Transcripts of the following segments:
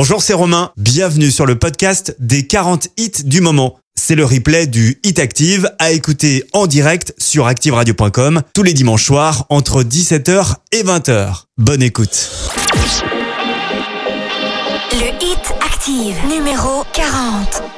Bonjour, c'est Romain. Bienvenue sur le podcast des 40 hits du moment. C'est le replay du Hit Active à écouter en direct sur activeradio.com tous les dimanches soirs entre 17h et 20h. Bonne écoute. Le Hit Active numéro 40.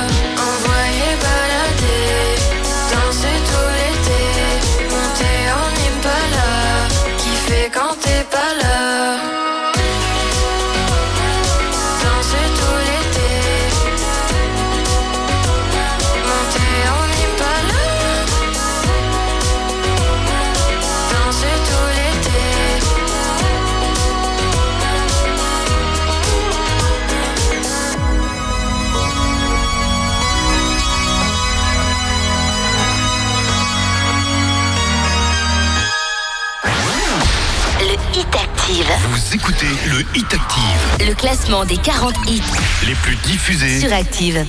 le Hit Active, Le classement des 40 hits les plus diffusés. sur Active.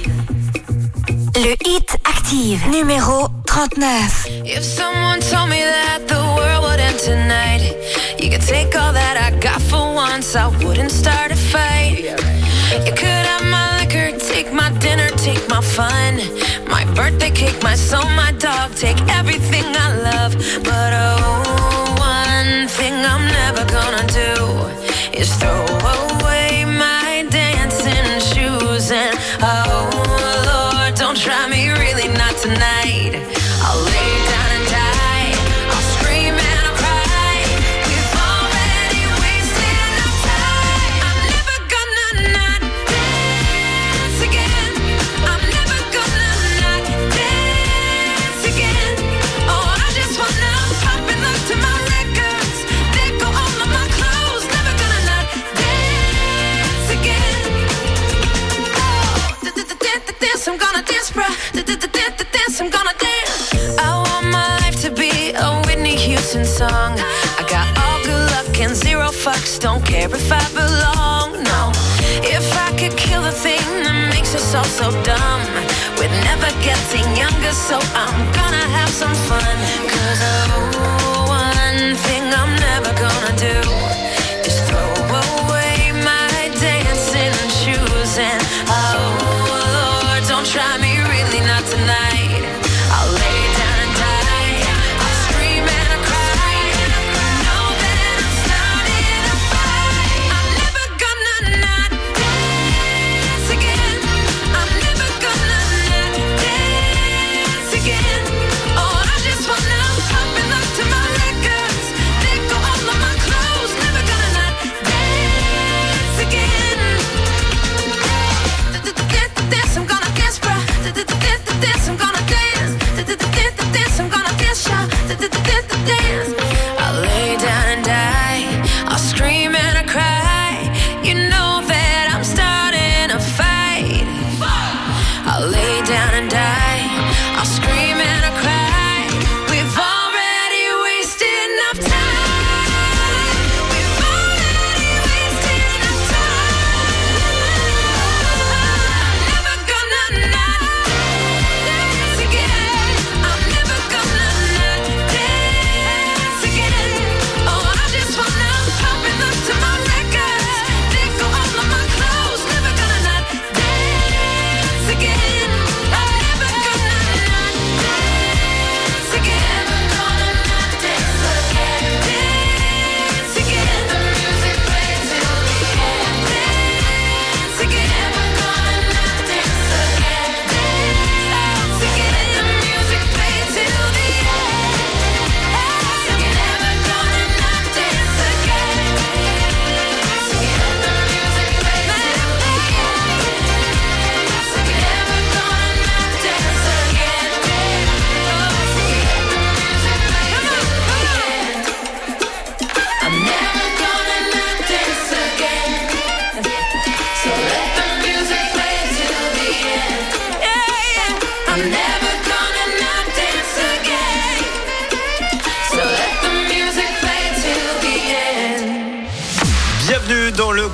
Le Hit Active, numéro 39. If someone told me that the world would end tonight, you could take all that I got for once, I wouldn't start a fight. You could have my liquor, take my dinner, take my fun, my birthday cake, my soul, my dog, take everything I love. But oh, one thing I'm never gonna do tonight. Fucks. Don't care if I belong, no. If I could kill the thing that makes us all so dumb, we're never getting younger, so I'm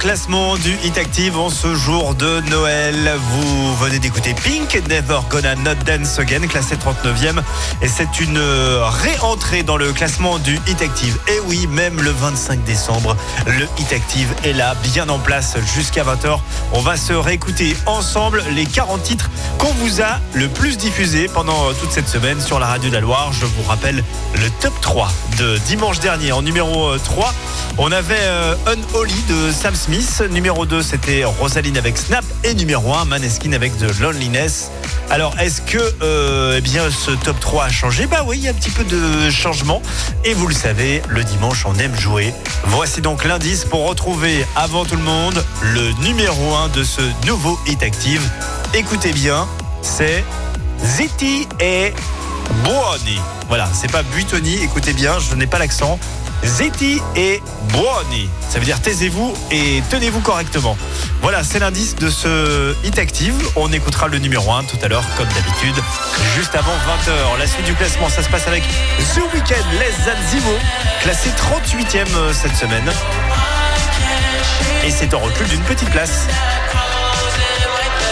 classement du Hit Active en ce jour de Noël. Vous venez d'écouter Pink, Never Gonna Not Dance Again, classé 39e. Et c'est une euh, réentrée dans le classement du Hit Active. Et oui, même le 25 décembre, le Hit Active est là, bien en place jusqu'à 20h. On va se réécouter ensemble les 40 titres qu'on vous a le plus diffusés pendant euh, toute cette semaine sur la radio de la Loire. Je vous rappelle le top 3 de dimanche dernier. En numéro euh, 3, on avait euh, Unholy de Sam Smith. Numéro 2, c'était Rosaline avec Snap. Et numéro 1, Maneskin avec The Loneliness. Alors, est-ce que euh, eh bien, ce top 3 a changé? Bah oui, il y a un petit peu de changement. Et vous le savez, le dimanche, on aime jouer. Voici donc l'indice pour retrouver avant tout le monde le numéro 1 de ce nouveau Hit Active. Écoutez bien, c'est Ziti et Buoni. Voilà, c'est pas Buitoni, écoutez bien, je n'ai pas l'accent. Zeti et Buoni. Ça veut dire taisez-vous et tenez-vous correctement. Voilà, c'est l'indice de ce Hit Active. On écoutera le numéro 1 tout à l'heure, comme d'habitude, juste avant 20h. La suite du classement, ça se passe avec The Weeknd, Les Zanzibo, classé 38e euh, cette semaine. Et c'est en recul d'une petite place.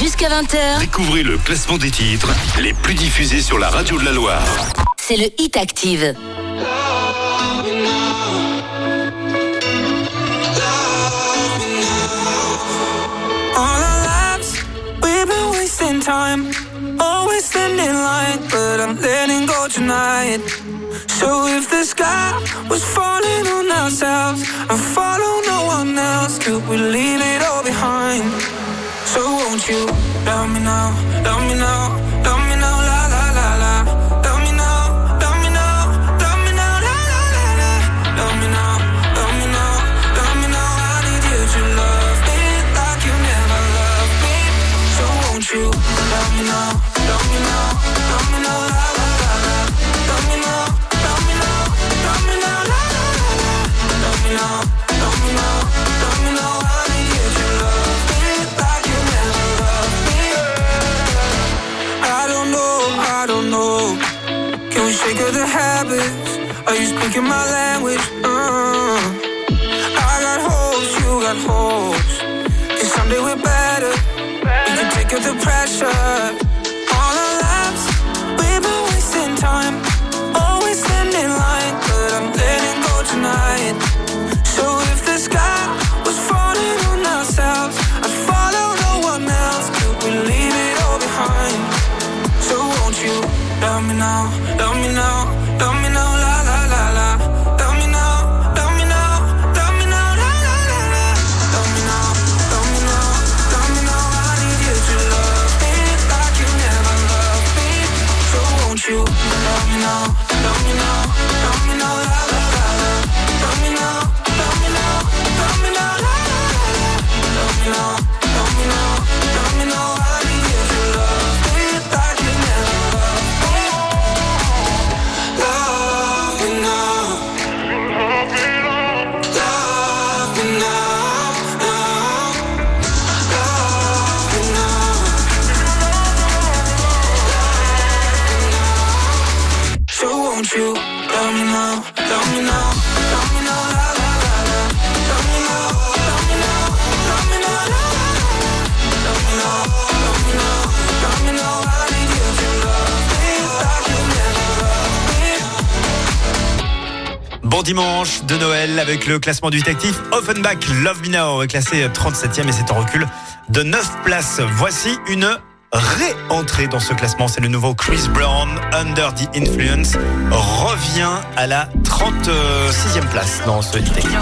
Jusqu'à 20h. Découvrez le classement des titres les plus diffusés sur la radio de la Loire. C'est le Hit Active. So if the sky was falling on ourselves and follow no one else, could we leave it all behind? So won't you love me now, love me now? Speaking my language? Uh, I got holes, you got holes. And someday we're better. We can take out the pressure. All our lives, we've been wasting time. Always standing in line, but I'm letting go tonight. So if the sky was falling on ourselves, I'd follow no one else. Could we leave it all behind? So won't you love me now, dimanche de Noël avec le classement du détective Offenbach Love Me Now classé 37e et c'est en recul de 9 places. Voici une réentrée dans ce classement. C'est le nouveau Chris Brown Under the Influence revient à la 36e place dans ce détective.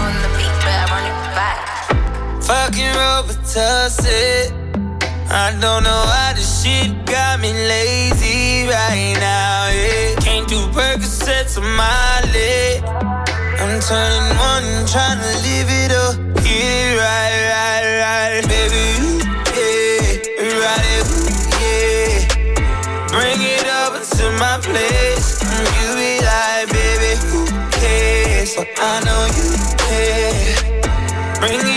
I don't know why this shit got me lazy right now. Can't do my. I'm turning one, trying to live it up. Get it right, right, right. Baby, yeah. Right it, yeah. Bring it over to my place. And you be like, baby, who cares? But I know you care. Bring it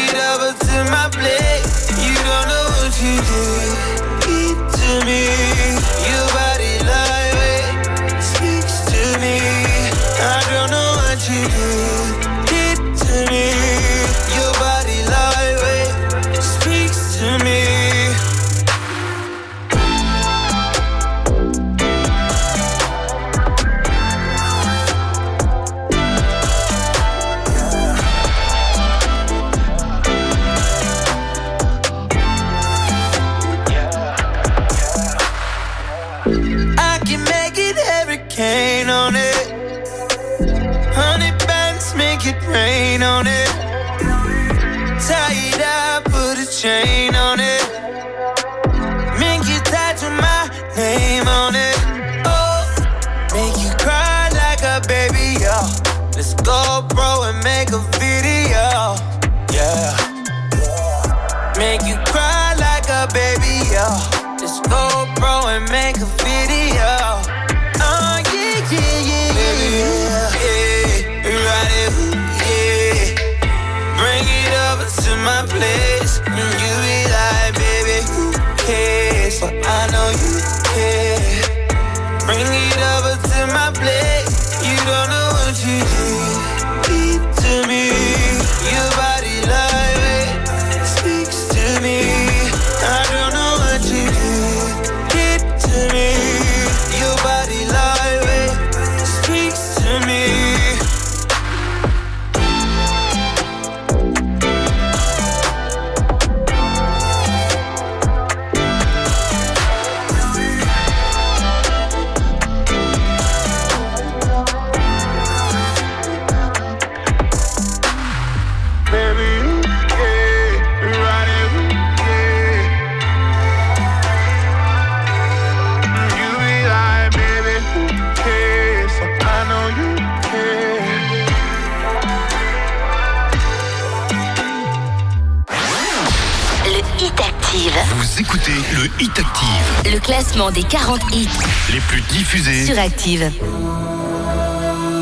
les plus diffusées sur Active.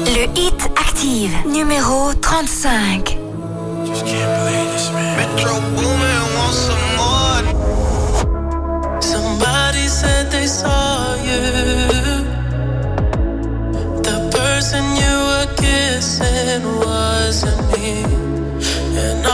Le hit Active, numéro 35. Metro Boomin wants some more. Somebody said they saw you. The person you were kissing wasn't me. And I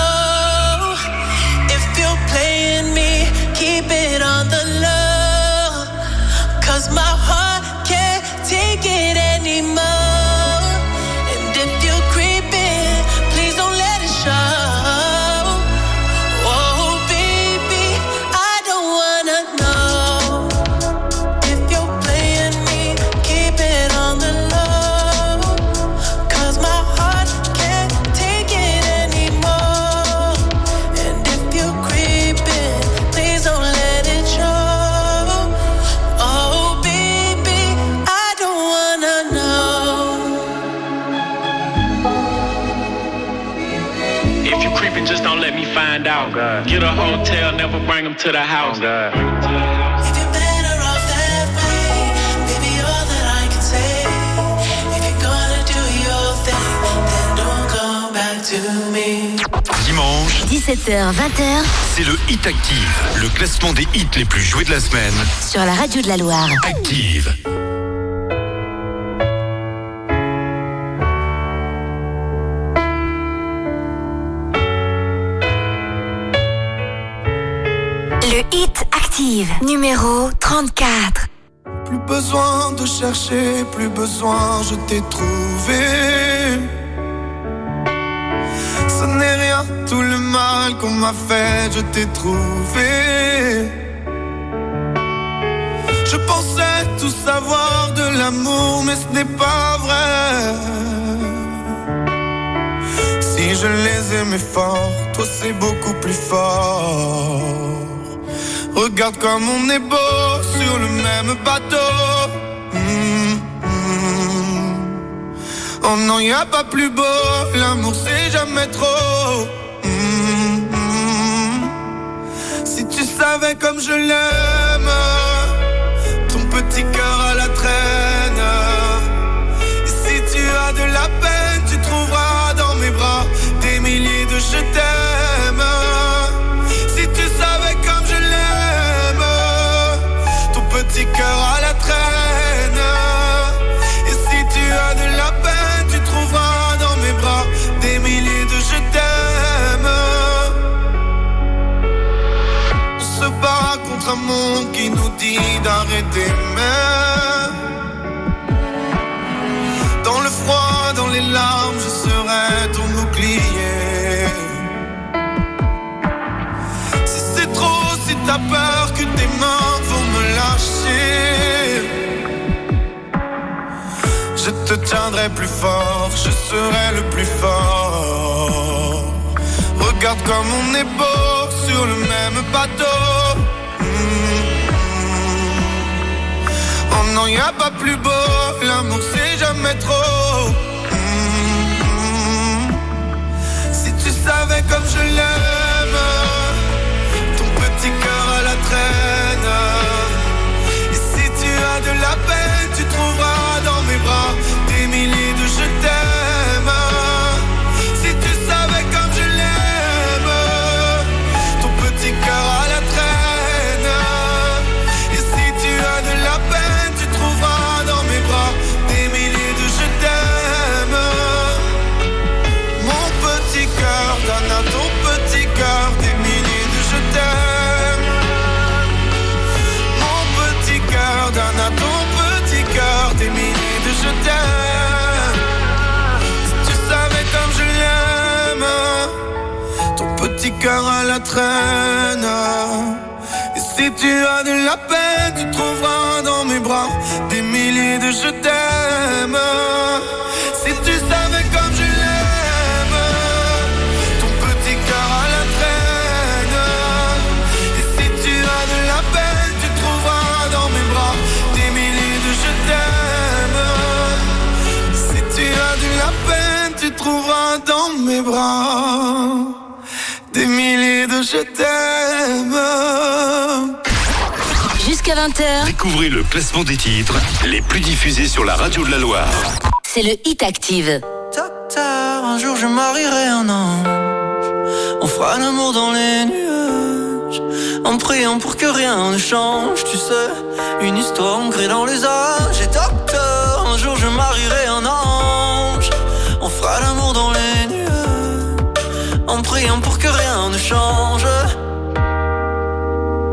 Do your thing, then don't come back to me. Dimanche, 17h, 20h c'est le Hit Active, le classement des hits les plus joués de la semaine. sur la radio de la Loire. Active. Active, numéro 34. Plus besoin de chercher, plus besoin, je t'ai trouvé. Ce n'est rien, tout le mal qu'on m'a fait, je t'ai trouvé. Je pensais tout savoir de l'amour, mais ce n'est pas vrai. Si je les aimais fort, toi c'est beaucoup plus fort. Regarde comme on est beau sur le même bateau. Mm, mm. Oh non, y a pas plus beau, l'amour c'est jamais trop. Mm, mm. Si tu savais comme je l'aime, ton petit cœur à la traîne. Si tu as de la peine, tu trouveras dans mes bras des milliers de je t'aime. D'arrêter, mais dans le froid, dans les larmes, je serai ton bouclier. Si c'est trop, si t'as peur que tes mains vont me lâcher, je te tiendrai plus fort, je serai le plus fort. Regarde comme on est beau sur le même bateau. Non, y a pas plus beau, l'amour c'est jamais trop. Mm. Si tu savais comme je l'aime, ton petit cœur à la traîne. Et si tu as de la peine, tu trouveras dans mes bras à la traîne. Et si tu as de la peine, tu trouveras dans mes bras des milliers de je t'aime. Si tu savais comme je l'aime, ton petit cœur à la traîne. Et si tu as de la peine, tu trouveras dans mes bras des milliers de je t'aime. Si tu as de la peine, tu trouveras dans mes bras je t'aime. Jusqu'à 20h, Découvrez le classement des titres les plus diffusés sur la radio de la Loire. c'est le Hit Active. Docteur, un jour je marierai un ange. On fera l'amour dans les nuages. En priant pour que rien ne change, tu sais. Une histoire ancrée dans les âges. Et docteur,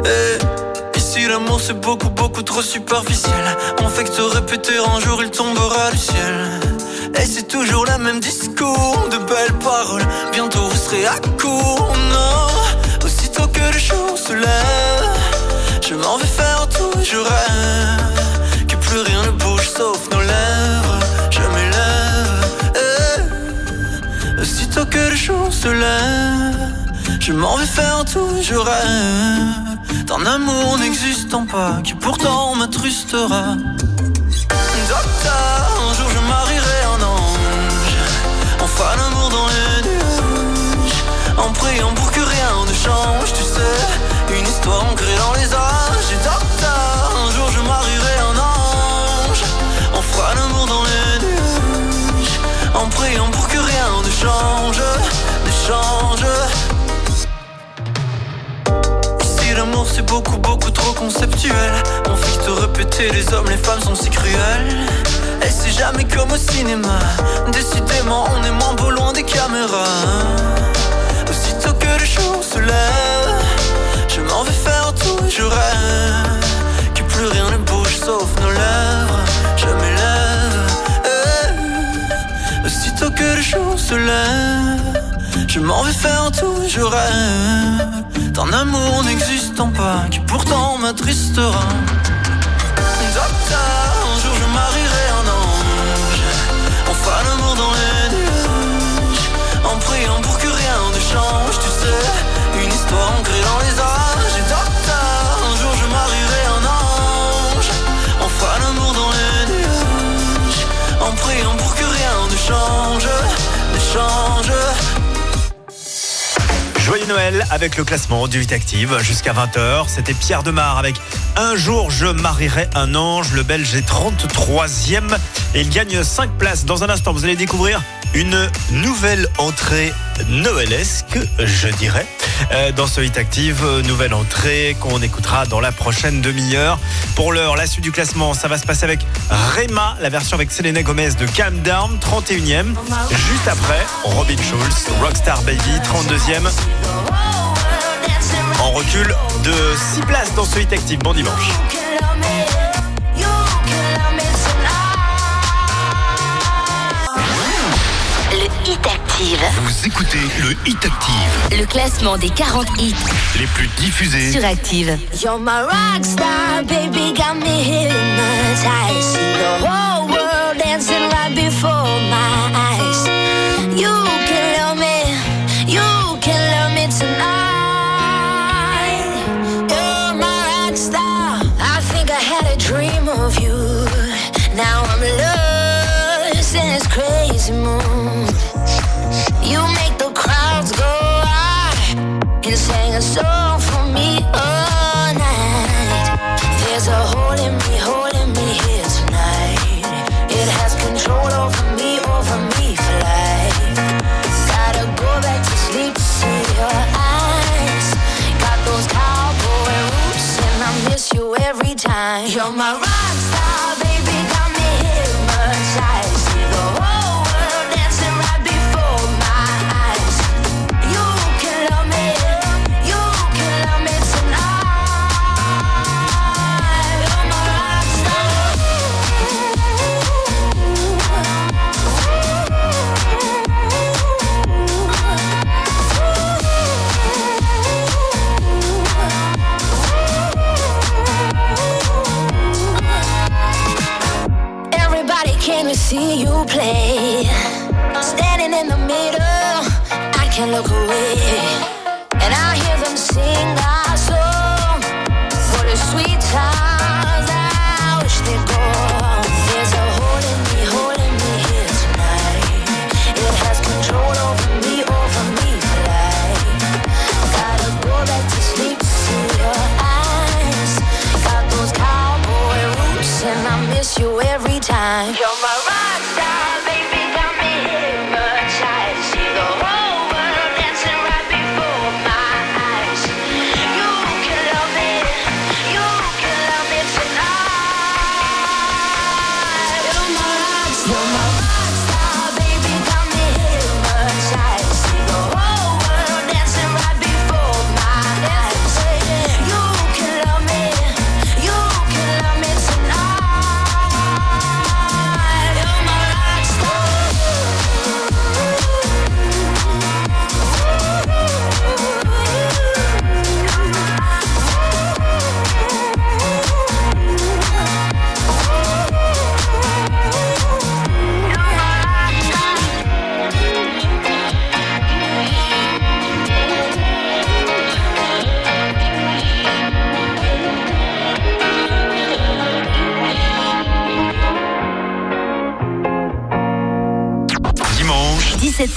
Et ici l'amour c'est beaucoup beaucoup trop superficiel. On fait répéter un jour il tombera du ciel. Et c'est toujours le même discours De belles paroles. Bientôt vous serez à court Non. Aussitôt que le jour se lève Je m'en vais faire tout et je rêve Que plus rien ne bouge sauf nos lèvres. Je m'élève. Eh. Aussitôt que le jour se lève je m'en vais faire tout, je rêve d'un amour n'existant pas qui pourtant m'attrustera. Docteur, un jour je marierai un ange. Fera l'amour dans les nuages. En priant pour que rien ne change, tu sais. Une histoire ancrée dans les âges. Et docteur, un jour je marierai un ange. On fera l'amour dans les nuages. En priant pour que rien ne change, ne change. C'est beaucoup beaucoup trop conceptuel. On que te répéter les hommes, les femmes sont si cruels. Et c'est jamais comme au cinéma. Décidément on est moins beau loin des caméras. Aussitôt que le jour se lève Je m'en vais faire tout je rêve Que plus rien ne bouge sauf nos lèvres. Je m'élève. Eh. Aussitôt que le jour se lève je m'en vais faire tout, je rêve d'un amour n'existant pas qui pourtant m'attristera. Docteur, un jour je marierai un ange. Fera l'amour dans les nuages. En priant pour que rien ne change, tu sais. Une histoire ancrée dans les âges. Et un jour je marierai un ange. Fera l'amour dans les nuages. En priant pour que rien ne change, ne change. Joyeux Noël avec le classement du 8 Active jusqu'à 20h. C'était Pierre Demar avec Un jour je marierai un ange. Le Belge est 33e et il gagne 5 places. Dans un instant, vous allez découvrir une nouvelle entrée noëlesque, je dirais, euh, dans ce Hit Active. Euh, Nouvelle entrée qu'on écoutera dans la prochaine demi-heure. Pour l'heure, la suite du classement, ça va se passer avec Rema, la version avec Selena Gomez de Calm Down, 31e. Juste après, Robin Schulz, Rockstar Baby, 32e. En recul de 6 places dans ce Hit Active. Bon dimanche. Le Hit Active. Vous écoutez le Hit Active, Le classement des 40 hits les plus diffusés sur Active. You're my rock star, baby, got me hypnotized. See the whole world dancing right before my eyes. You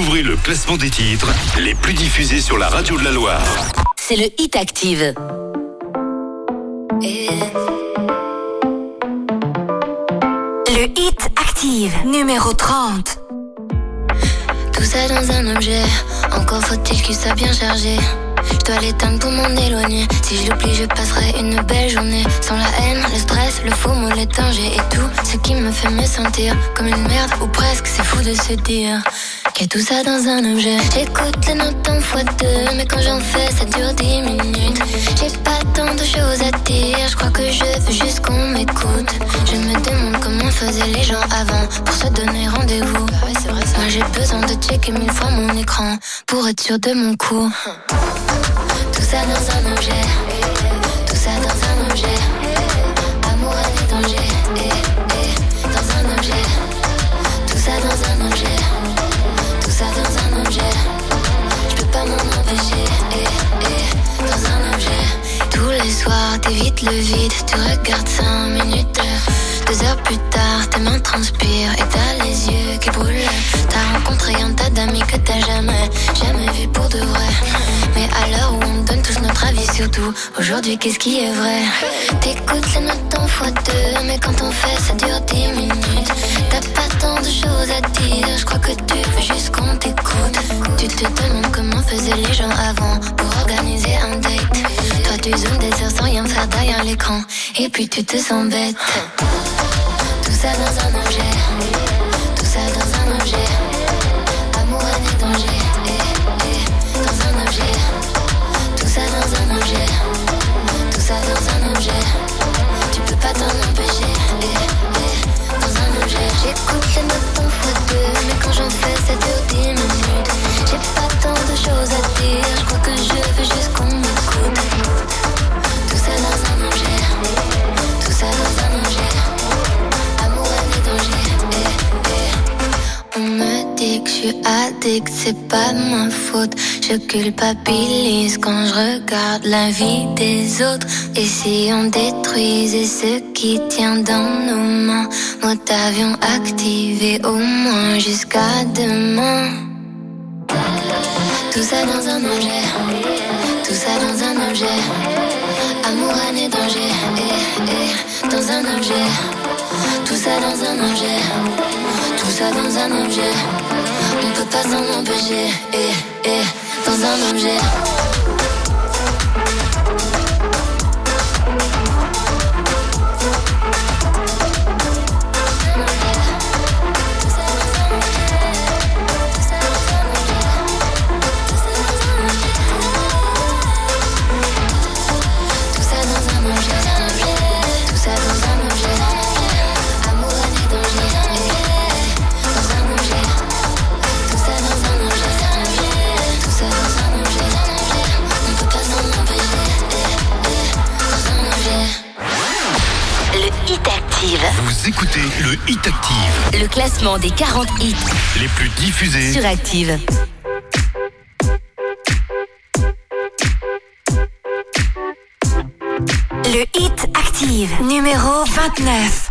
Découvrez le classement des titres les plus diffusés sur la radio de la Loire. c'est le Hit Active. Le Hit Active, numéro 30. Tout ça dans un objet, encore faut-il qu'il soit bien chargé. Je dois l'éteindre pour m'en éloigner. Si je l'oublie, je passerai une belle journée. Sans la haine, le stress, le faux mot, les dangers et tout ce qui me fait me sentir comme une merde ou presque. C'est fou de se dire a tout ça dans un objet. J'écoute les notes en fois deux, mais quand j'en fais, ça dure 10 minutes. J'ai pas tant de choses à dire, je crois que je veux juste qu'on m'écoute. Je me demande comment faisaient les gens avant pour se donner rendez-vous. Moi j'ai besoin de checker mille fois mon écran pour être sûr de mon coup. Tout ça dans un objet, tout ça dans un objet. Soirs, t'évites le vide, tu regardes 5 minutes. Deux heures plus tard, tes mains transpirent et t'as les yeux qui brûlent. T'as rencontré un tas d'amis que t'as jamais, jamais vu pour de vrai. Mais à l'heure où on donne tous notre avis sur tout, aujourd'hui qu'est-ce qui est vrai? T'écoutes les notes en fois deux, mais quand on fait ça dure 10 minutes. T'as pas tant de choses à dire, je crois que tu veux juste qu'on t'écoute. Tu te demandes comment faisaient les gens avant pour organiser un date. Toi tu zoomes des heures sans rien faire derrière l'écran, et puis tu te sens bête. Tout ça dans un objet, tout ça dans un objet. Tout ça dans un objet. Tu peux pas t'en empêcher, eh, eh, dans un objet. J'écoute les notes en fois deux, mais quand j'en fais, dure 10 minutes. J'ai pas tant de choses à dire, je crois que je veux juste qu'on m'écoute. Tout ça dans un objet, tout ça dans un objet. Que je suis addict, c'est pas ma faute. Je culpabilise quand je regarde la vie des autres. Et si on détruisait ce qui tient dans nos mains, mode avion activé au moins jusqu'à demain. Tout ça dans un objet, tout ça dans un objet. Amour, haine et danger, eh, eh, dans un objet. Tout ça dans un objet, ça dans un objet. On peut pas s'en empêcher, eh, eh, dans un objet. Active, Vous écoutez le Hit Active, le classement des 40 hits les plus diffusés. sur Active. Le Hit Active, numéro 29.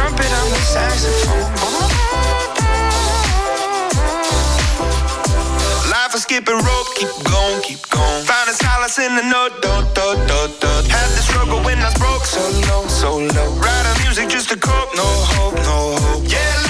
trumpet on the saxophone. Life is skipping rope, keep going, keep going. Finding solace in the note, do, do, do, do. Had the struggle when I was broke, so low, so low. Writing music just to cope, no hope, no hope. Yeah,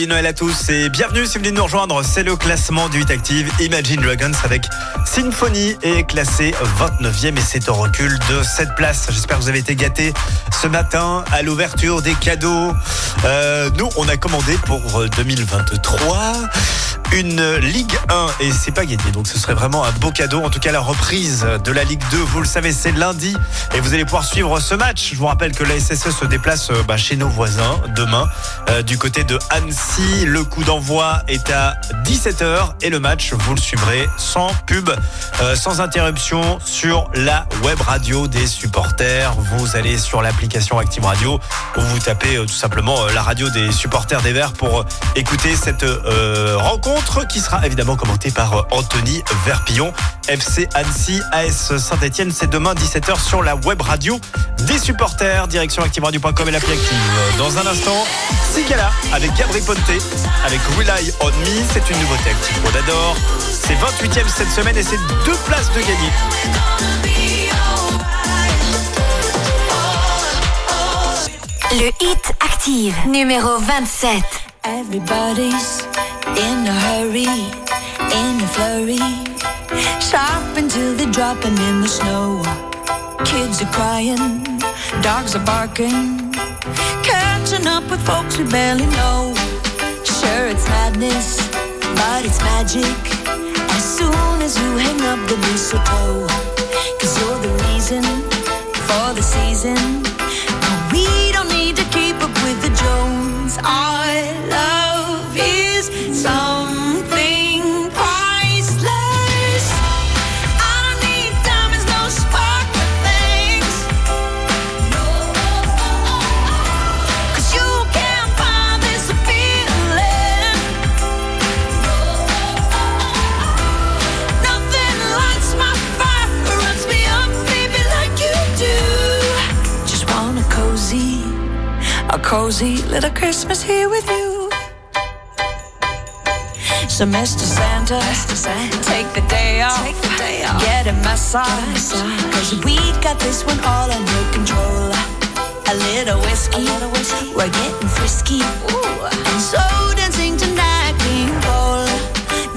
Joyeux Noël à tous et bienvenue si vous venez nous rejoindre. C'est le classement du 8 Active. Imagine Dragons avec Symphony est classé 29e et c'est au recul de cette place. J'espère que vous avez été gâtés ce matin à l'ouverture des cadeaux. Euh, nous, on a commandé pour 2023 une Ligue 1 et c'est pas gagné. Donc ce serait vraiment un beau cadeau. En tout cas, la reprise de la Ligue 2, vous le savez, c'est lundi et vous allez pouvoir suivre ce match. Je vous rappelle que la SSE se déplace euh, bah, chez nos voisins demain euh, du côté de Annecy. Le coup d'envoi est à 17h et le match, vous le suivrez sans pub, euh, sans interruption sur la web radio des supporters. Vous allez sur l'application Active Radio où vous tapez tout simplement la radio des supporters des Verts pour écouter cette euh, rencontre qui sera évidemment commentée par euh, Anthony Verpillon. FC Annecy, AS Saint-Etienne, c'est demain 17h sur la web radio des supporters. Direction ActiveRadio.com et l'appli Active. Dans un instant, Sigala avec Gabri Ponte, avec Rely on Me. C'est une nouveauté Active Pro d'Adore. C'est 28e cette semaine et c'est deux places de gagner. Le hit active numéro 27. Everybody's in a hurry, in a flurry. Shopping till they're dropping in the snow. Kids are crying, dogs are barking. Catching up with folks we barely know. Sure, it's madness, but it's magic. As soon as you hang up the mistletoe, cause you're the reason for the season. And we don't need to keep up with the Jones. Cozy, a cozy little Christmas here with you. So, Mr. Santa, take the day off, get a massage. Cause we got this one all under control. A little whiskey, we're getting frisky. And so dancing tonight, King Cole.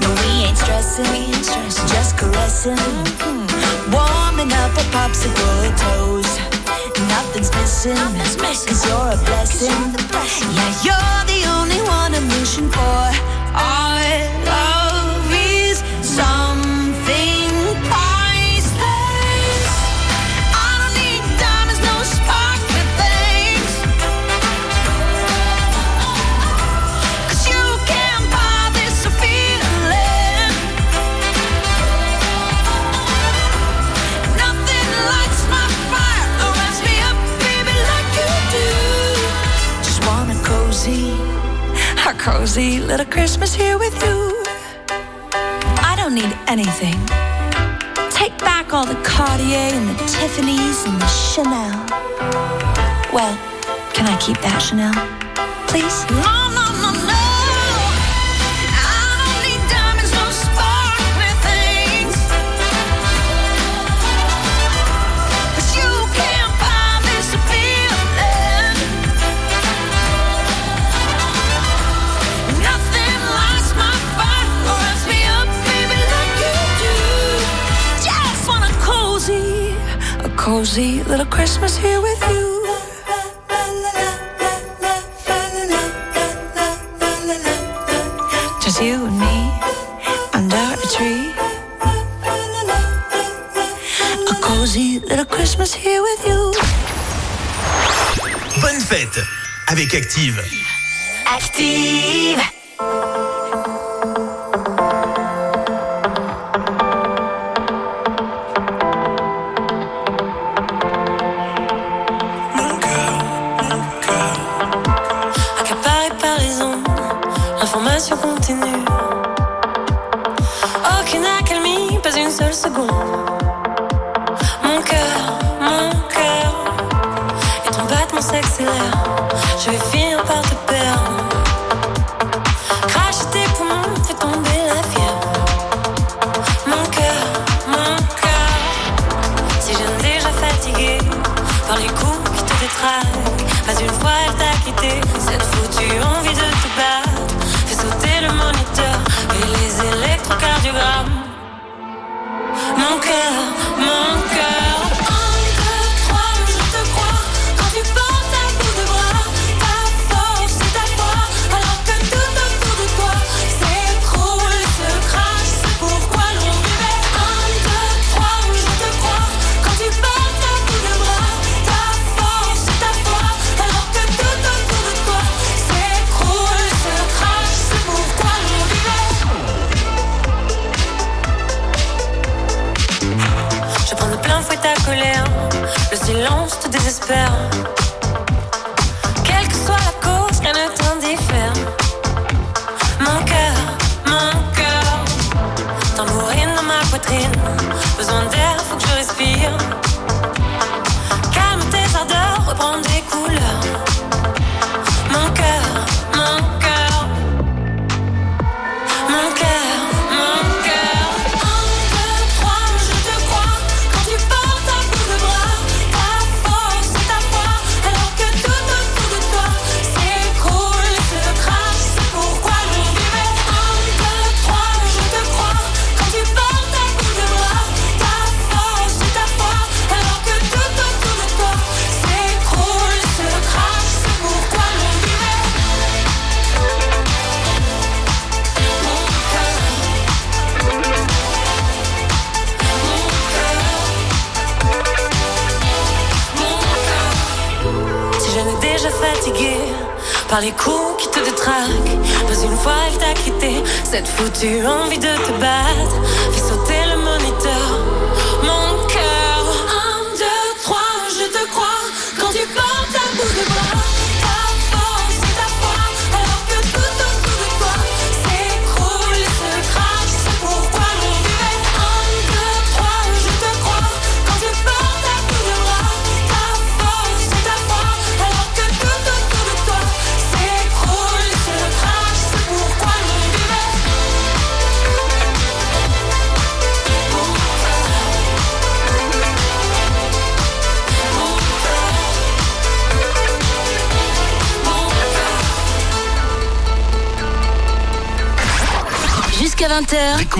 No, we ain't stressing, just caressing. Mm-hmm. Warming up our popsicle toes. Nothing's missing, cause you're a blessing. Yeah, you're the only one I'm wishing for. Our cozy little Christmas here with you. I don't need anything. Take back all the Cartier and the Tiffany's and the Chanel. Well, can I keep that Chanel? Please? No, no, no, no. cozy little Christmas here with you. Just you and me under a tree. A cozy little Christmas here with you. Bonne fête avec Active. Active.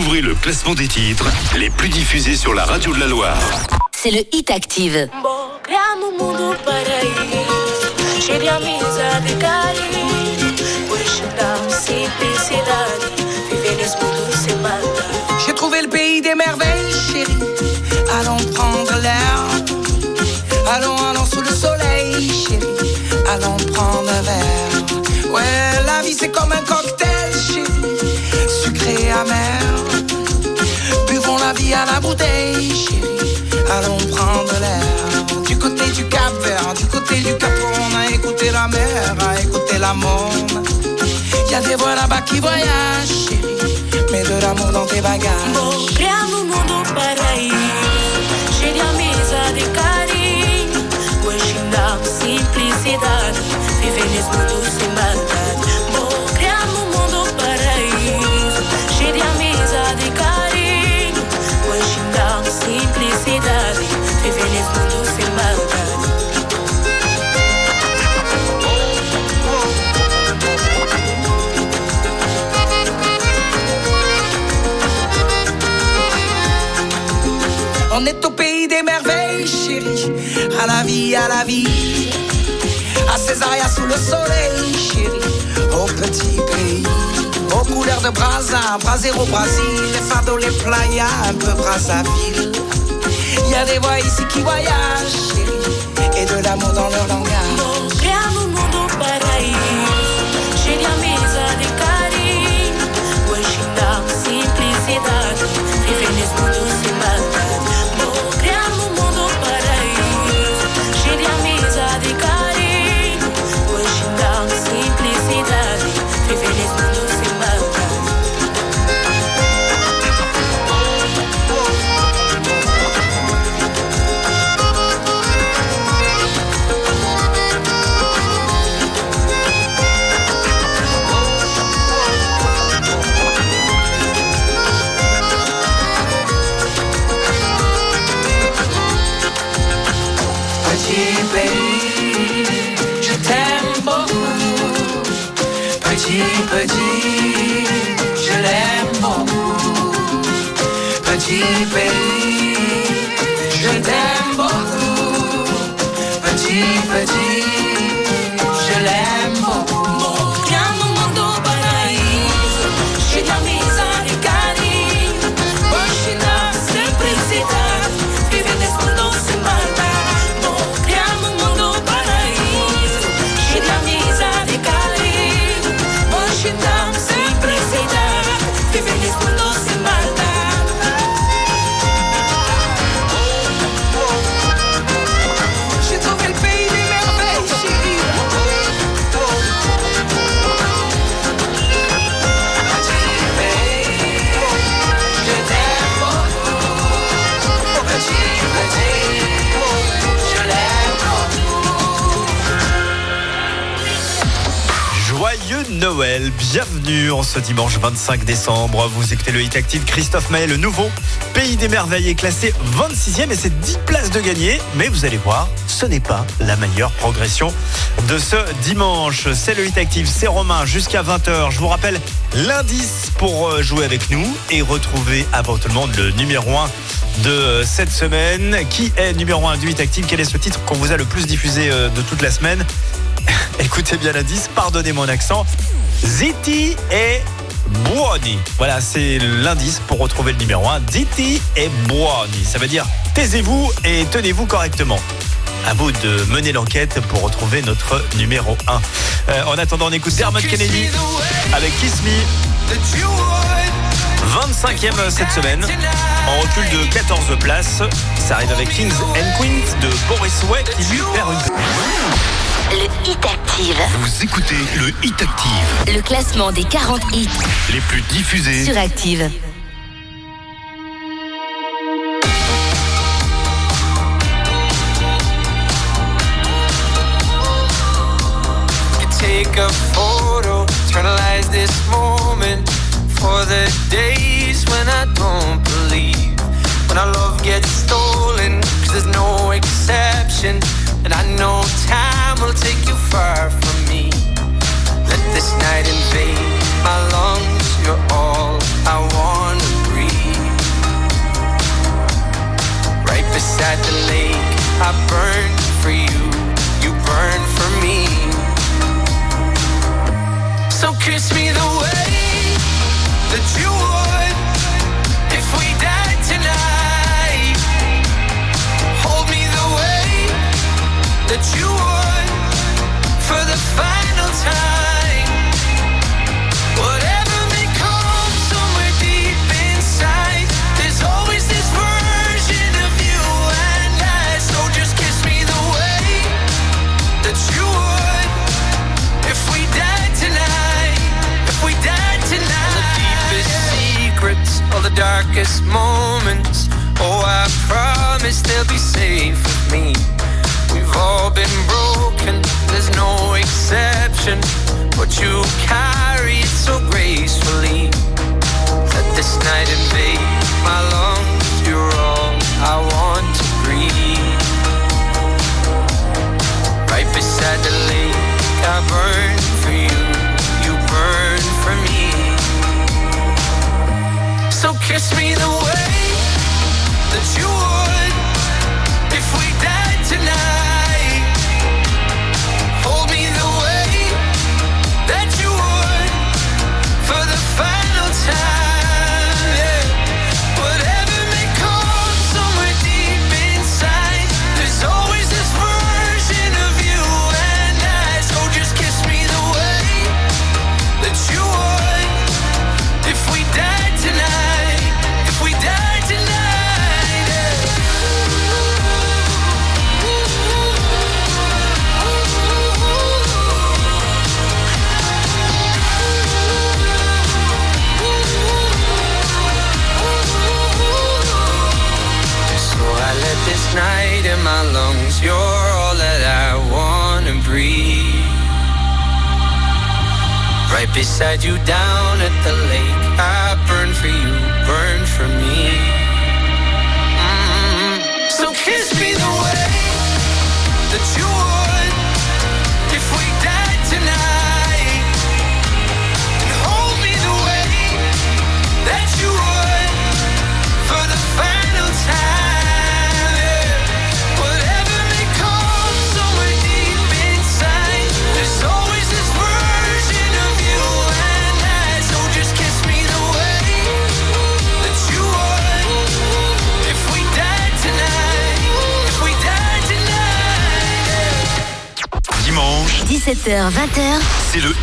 Découvrez le classement des titres les plus diffusés sur la radio de la Loire. C'est le Hit Active. J'ai trouvé le pays des merveilles, chérie. Allons prendre l'air. Allons, allons sous le soleil, chérie. Allons prendre un verre. Ouais, la vie c'est comme un cocktail, chérie. Sucré, amer à la bouteille, chérie. Allons prendre l'air. Du côté du Cap Vert, du côté du Cap, on a écouté la mer, a écouté la monde. Y a des voix là-bas qui voyagent, chérie. Mets de l'amour dans tes bagages. Morreamo mundo paraíso, cheio de amizade e carinho. Hoje dá simplicidade, viver nesse mundo sem maldade. On est au pays des merveilles, chérie. À la vie, à la vie. À Césaria sous le soleil, chérie. Au petit pays. Aux couleurs de Brasa, Brasero, Brasil. Les fados, les playas, un peu Brazzaville. Y a des voix ici qui voyagent, chérie. Et de l'amour dans leur langage. Bienvenue en ce dimanche 25 décembre. Vous écoutez le Hit Active Christophe Maé, le nouveau Pays des Merveilles est classé 26e et c'est 10 places de gagné. Mais vous allez voir, ce n'est pas la meilleure progression de ce dimanche. C'est le Hit Active, c'est Romain jusqu'à 20h. Je vous rappelle l'indice pour euh, jouer avec nous et retrouver avant tout le monde le numéro 1 de cette semaine. Qui est numéro 1 du Hit Active? Quel est ce titre qu'on vous a le plus diffusé euh, de toute la semaine? Écoutez bien l'indice, pardonnez mon accent. Ziti et Buoni. Voilà, c'est l'indice pour retrouver le numéro 1. Ziti et Buoni. Ça veut dire taisez-vous et tenez-vous correctement. À vous de mener l'enquête pour retrouver notre numéro 1. Euh, en attendant, on écoute Dermot Kennedy avec Kiss Me. 25e cette semaine, en recul de 14 places. Ça arrive avec Kings and Queens de Boris Way qui lui perd une Le Hit Active. Vous écoutez le Hit Active, Le classement des 40 hits les plus diffusés. sur Active. Take a photo, eternalize this moment for the days when I don't believe. When our love gets stolen, cause there's no exception. And I know time will take you far from me. Let this night invade my lungs, you're all I wanna breathe. Right beside the lake, I burn for you, you burn for me. So kiss me the way that you would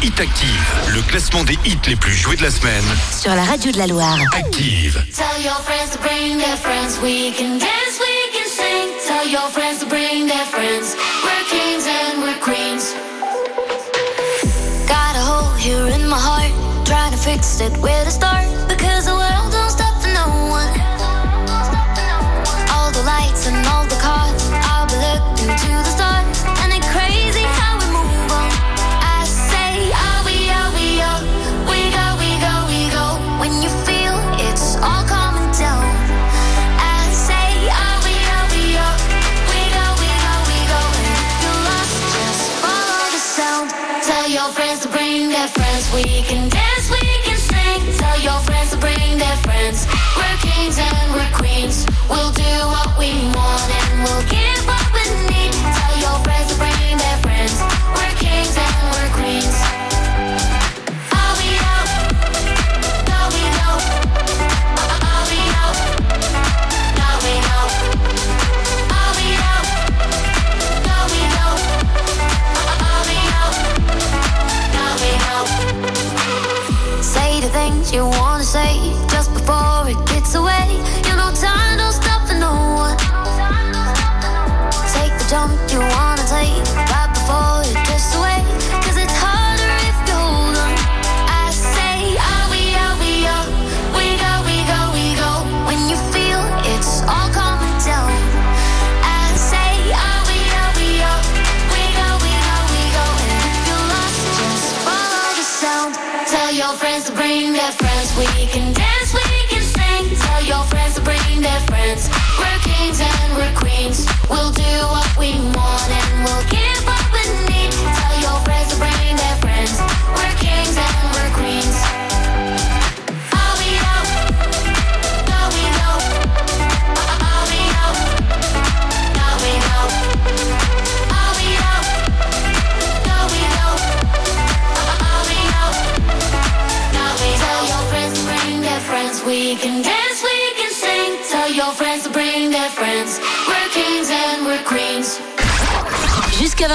Hit Active, le classement des hits les plus joués de la semaine. Sur la radio de la Loire. Active. Tell your friends to bring their friends, we can dance, we can sing. Tell your friends to bring their friends, we're kings and we're queens. Got a hole here in my heart, trying to fix it where to start. Because We can dance, we can sing. Tell your friends to bring their friends. We're kings and we're queens. We'll do what we want. things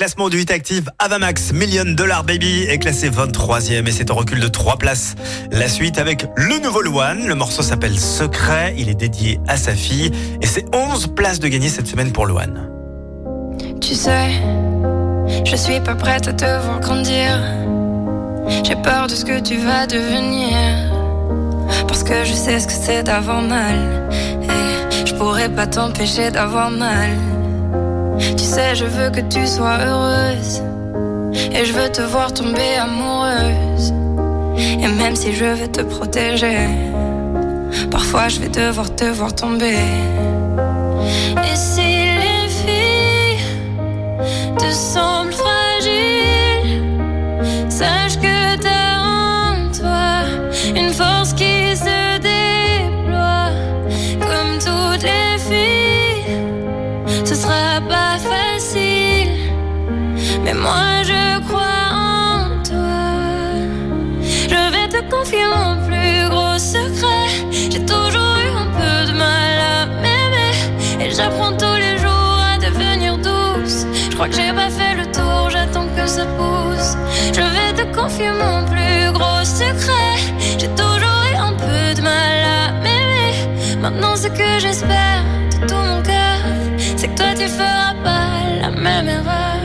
Classement du Hit Active. Avamax Million Dollar Baby est classé 23e et c'est en recul de 3 places. La suite avec le nouveau Luan. Le morceau s'appelle Secret. Il est dédié à sa fille et c'est 11 places de gagner cette semaine pour Luan. Tu sais, je suis pas prête à te voir grandir. J'ai peur de ce que tu vas devenir. Parce que je sais ce que c'est d'avoir mal. Et je pourrais pas t'empêcher d'avoir mal. Tu sais, je veux que tu sois heureuse. Et je veux te voir tomber amoureuse. Et même si je veux te protéger, parfois je vais devoir te voir tomber. Confier mon plus gros secret. J'ai toujours eu un peu de mal à m'aimer. Et j'apprends tous les jours à devenir douce. Je crois que j'ai pas fait le tour, j'attends que ça pousse. Je vais te confier mon plus gros secret. J'ai toujours eu un peu de mal à m'aimer. Maintenant, ce que j'espère de tout mon cœur, c'est que toi tu feras pas la même erreur.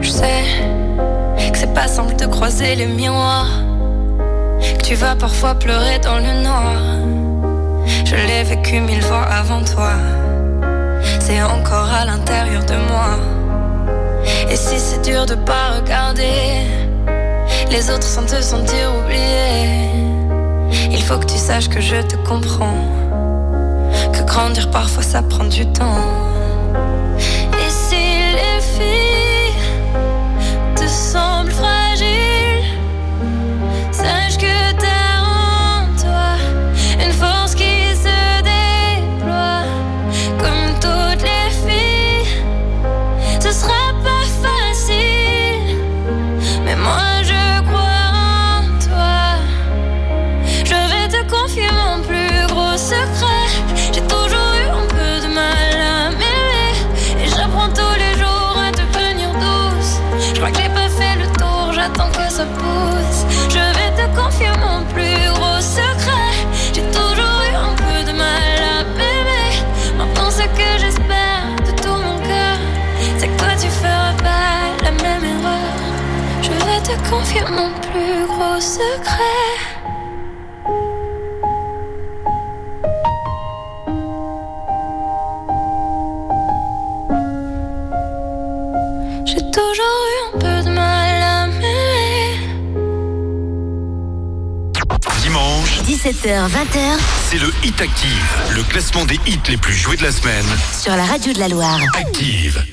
Je sais que c'est pas simple de croiser les miroirs. Tu vas parfois pleurer dans le noir. Je l'ai vécu mille fois avant toi. C'est encore à l'intérieur de moi. Et si c'est dur de pas regarder les autres sans te sentir oublié, il faut que tu saches que je te comprends. Que grandir parfois ça prend du temps. Confier mon plus gros secret. J'ai toujours eu un peu de mal à m'aimer. Dimanche, 17h, 20h c'est le Hit Active, le classement des hits les plus joués de la semaine. sur la radio de la Loire. Active.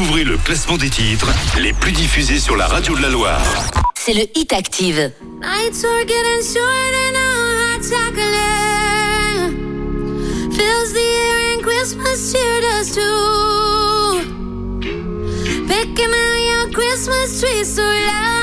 Découvrez le classement des titres les plus diffusés sur la radio de la Loire. C'est le Hit Active. Nights are getting short and hot chocolate Fills the air and Christmas cheer does too Picking out your Christmas tree so loud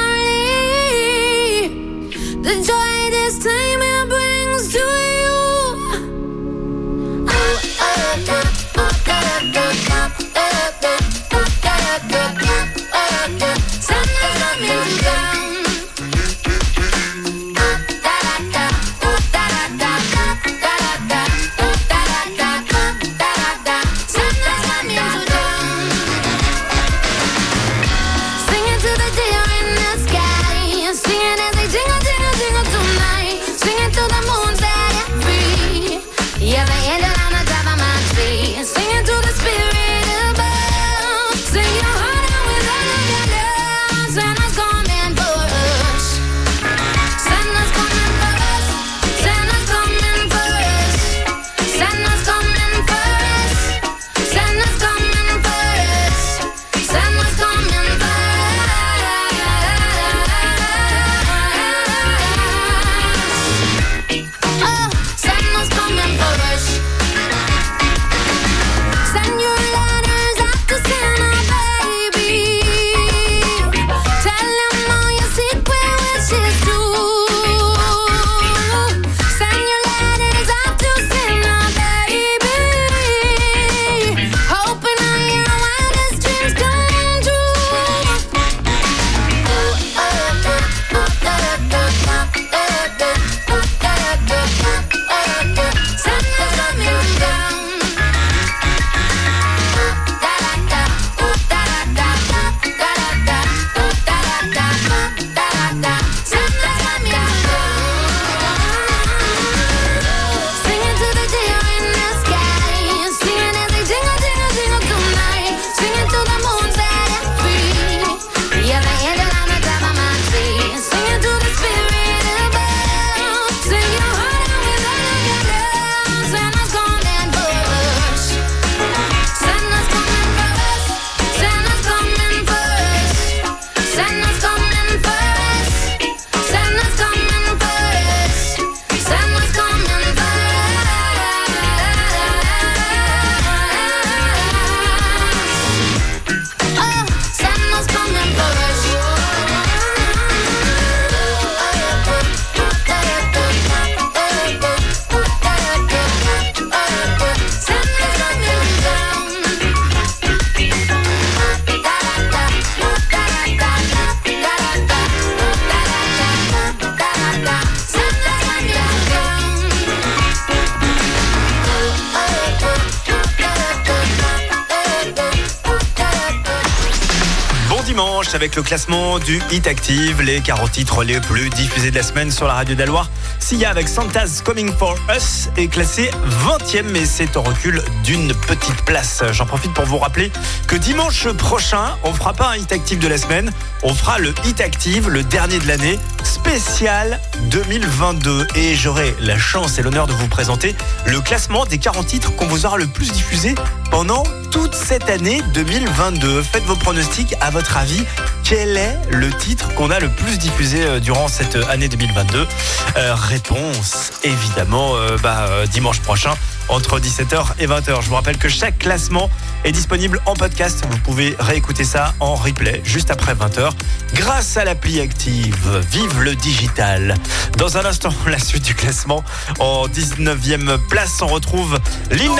le classement du Hit Active, les 40 titres les plus diffusés de la semaine sur la radio d'Aloire. Sia avec Santa's Coming for Us est classé 20e, mais c'est en recul d'une petite place. J'en profite pour vous rappeler que dimanche prochain, on fera pas un Hit Active de la semaine, on fera le Hit Active, le dernier de l'année, spécial 2022. Et j'aurai la chance et l'honneur de vous présenter le classement des 40 titres qu'on vous aura le plus diffusé pendant toute cette année 2022. Faites vos pronostics. À votre avis, quel est le titre qu'on a le plus diffusé euh, durant cette année 2022 Euh, Réponse, évidemment, euh, bah, euh, dimanche prochain entre 17h et 20h. Je vous rappelle que chaque classement est disponible en podcast. Vous pouvez réécouter ça en replay juste après 20h grâce à l'appli active. Vive le digital. Dans un instant, la suite du classement. En 19e place, on retrouve X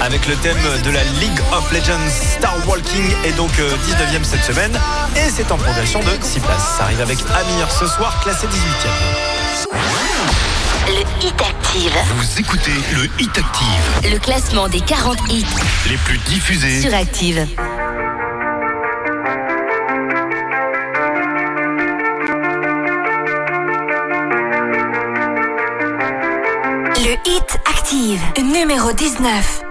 avec le thème de la League of Legends Star Walking est donc euh, 19e cette semaine et c'est en progression de 6 places. Ça arrive avec Amir ce soir, classé 18e. Le Hit Active. Vous écoutez le Hit Active, Le classement des 40 hits les plus diffusés. sur Active. Le Hit Active, numéro 19.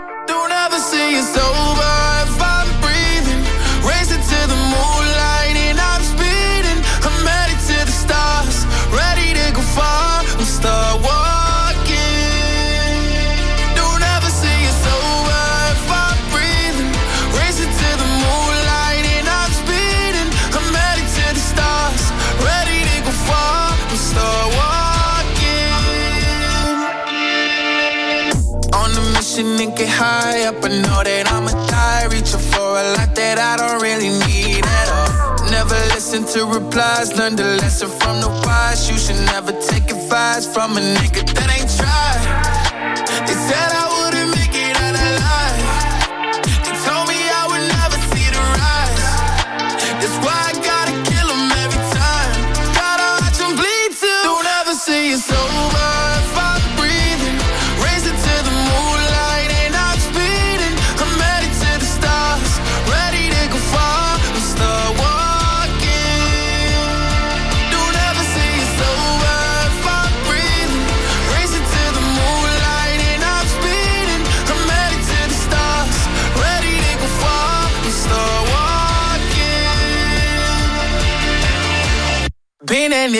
To replies. Learn the lesson from the wise. You should never take advice from a nigga that ain't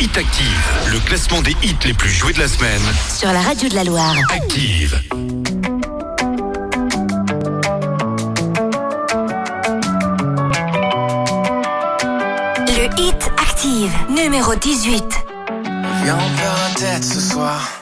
Hit Active, le classement des hits les plus joués de la semaine. sur la radio de la Loire. Active. Le Hit Active, numéro 18. Viens, on perd un tête ce soir.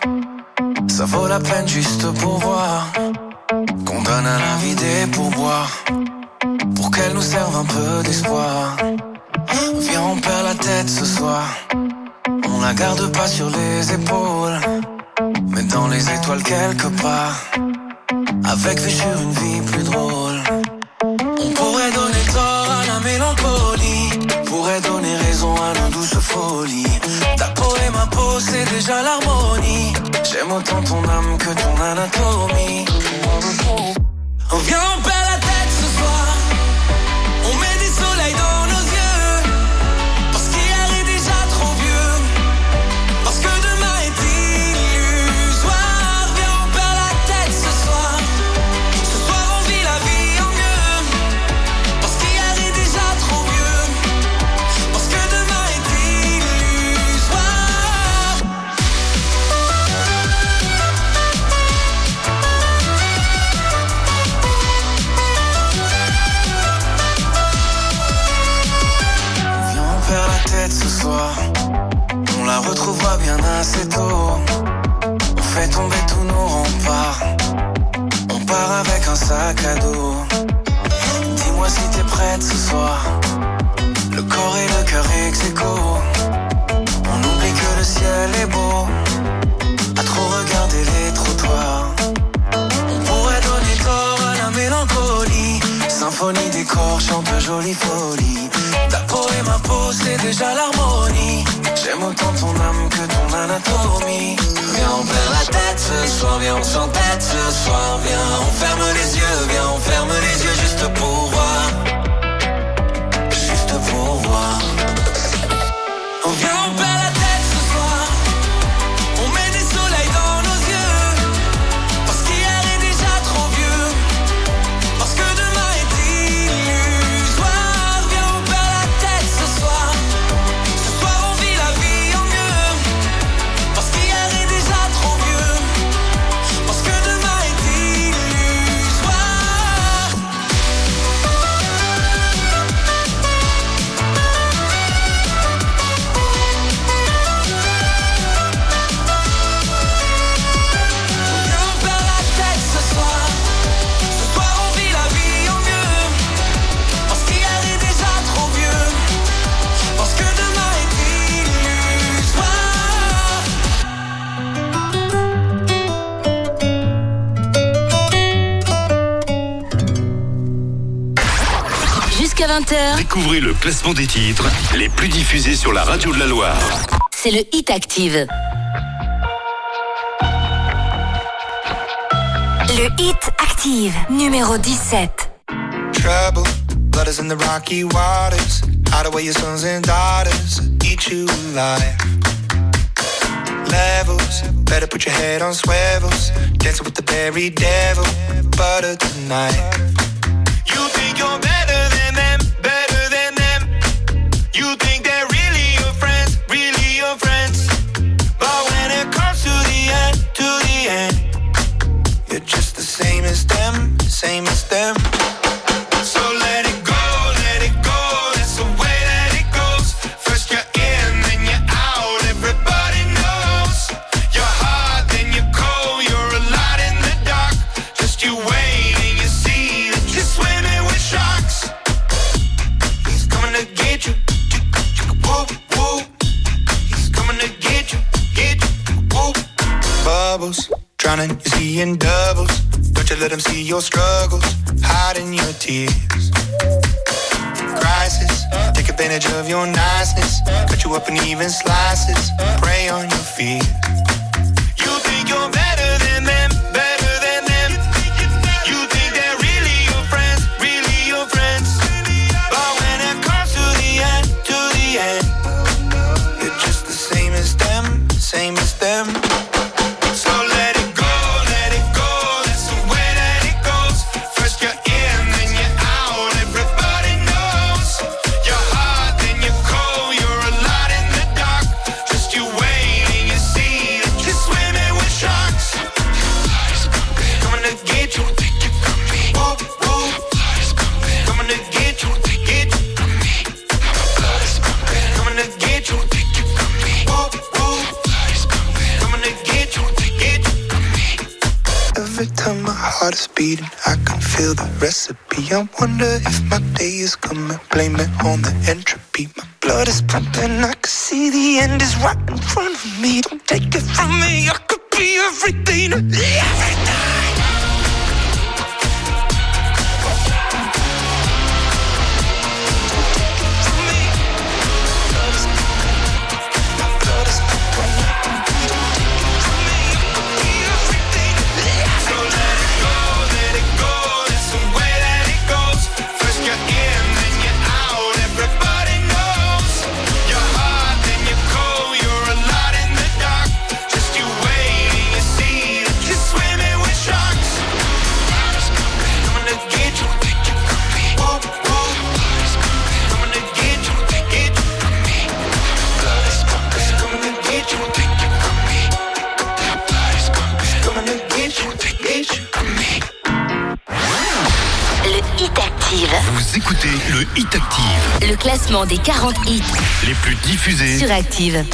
classement des titres les plus diffusés sur la radio de la Loire. C'est le Hit Active. Le Hit Active, numéro 17. Trouble, blood is in the rocky waters. Out away your sons and daughters, eat you alive. Levels, better put your head on swivels. Dancing with the very devil, butter tonight. your struggles, hiding your tears. Crisis, take advantage of your niceness, cut you up in even slices, prey on your fears. I wonder if my day is coming. Blame it on the end. Fusée. Sur Active.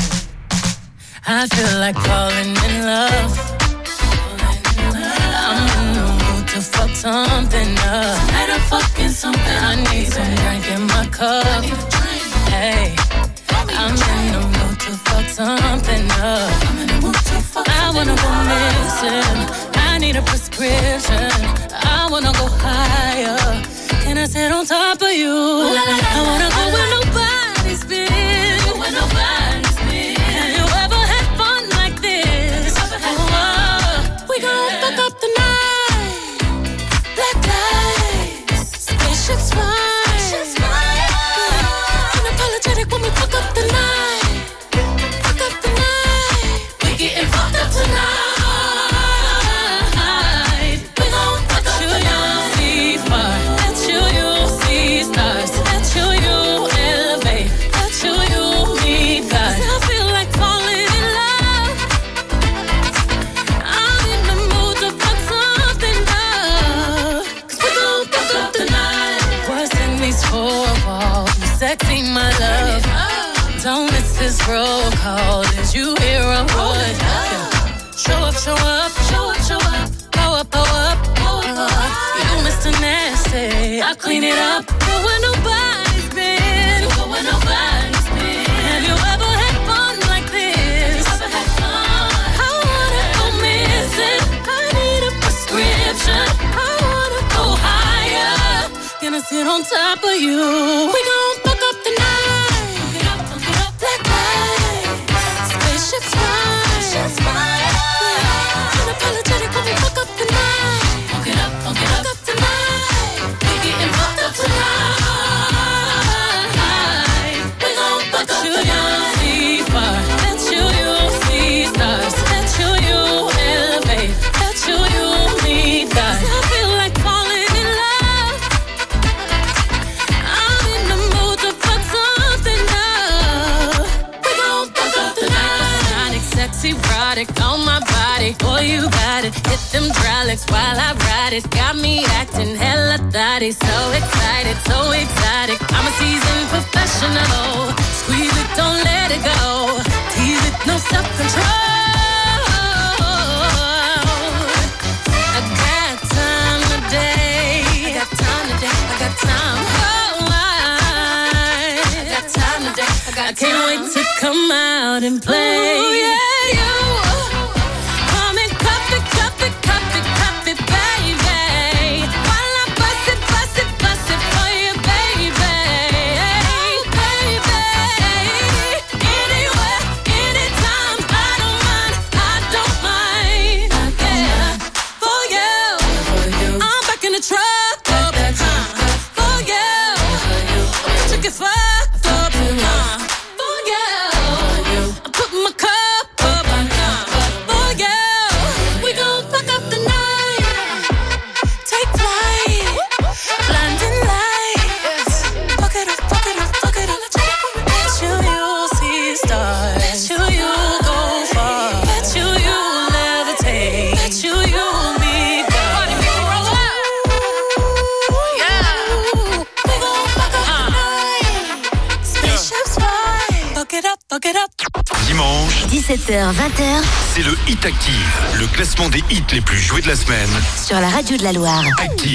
Radio de la Loire. Active.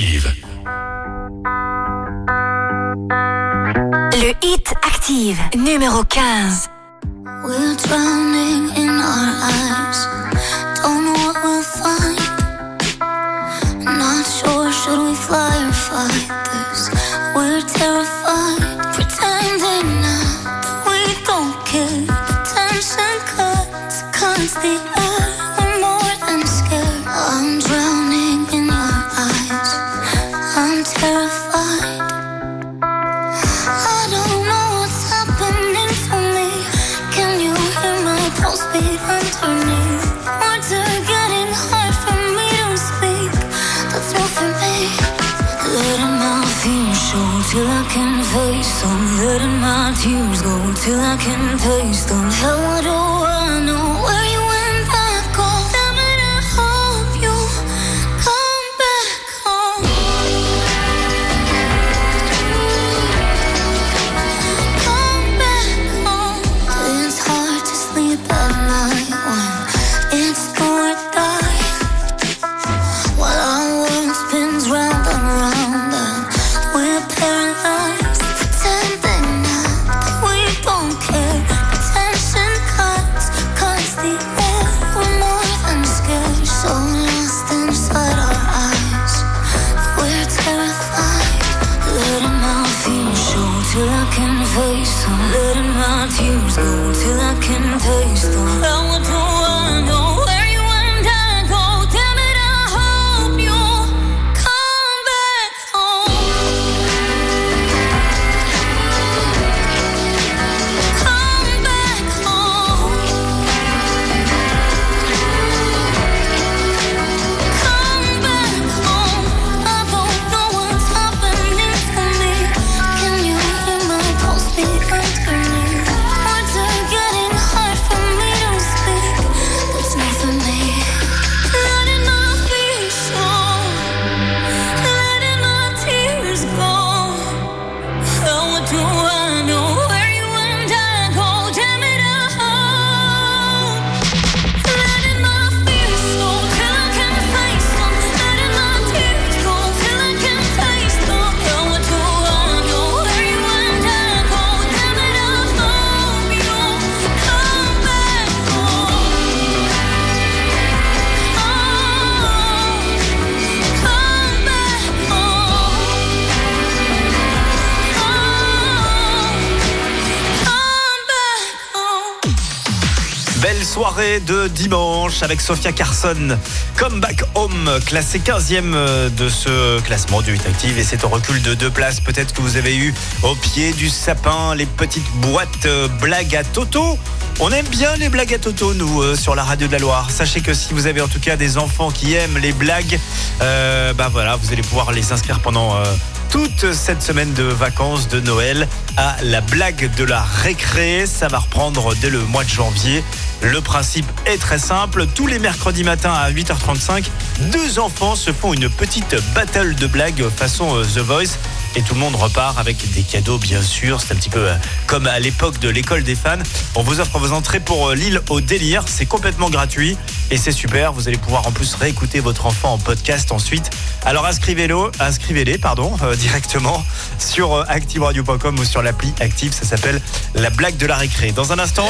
De dimanche avec Sophia Carson. Come Back Home, classé 15e de ce classement du 8 Active. Et c'est au recul de deux places. Peut-être que vous avez eu au pied du sapin les petites boîtes euh, blagues à Toto. On aime bien les blagues à Toto, nous, euh, sur la radio de la Loire. Sachez que si vous avez en tout cas des enfants qui aiment les blagues, euh, bah voilà, vous allez pouvoir les inscrire pendant euh, toute cette semaine de vacances de Noël à la blague de la récré. Ça va reprendre dès le mois de janvier. Le principe est très simple. Tous les mercredis matins à 8h35, deux enfants se font une petite battle de blagues façon euh, The Voice. Et tout le monde repart avec des cadeaux, bien sûr. C'est un petit peu euh, comme à l'époque de l'école des fans. On vous offre vos entrées pour euh, l'île au délire. C'est complètement gratuit et c'est super. Vous allez pouvoir en plus réécouter votre enfant en podcast ensuite. Alors inscrivez-le, inscrivez-les, pardon, euh, directement sur activeradio.com ou sur l'appli Active. Ça s'appelle la blague de la récré. Dans un instant,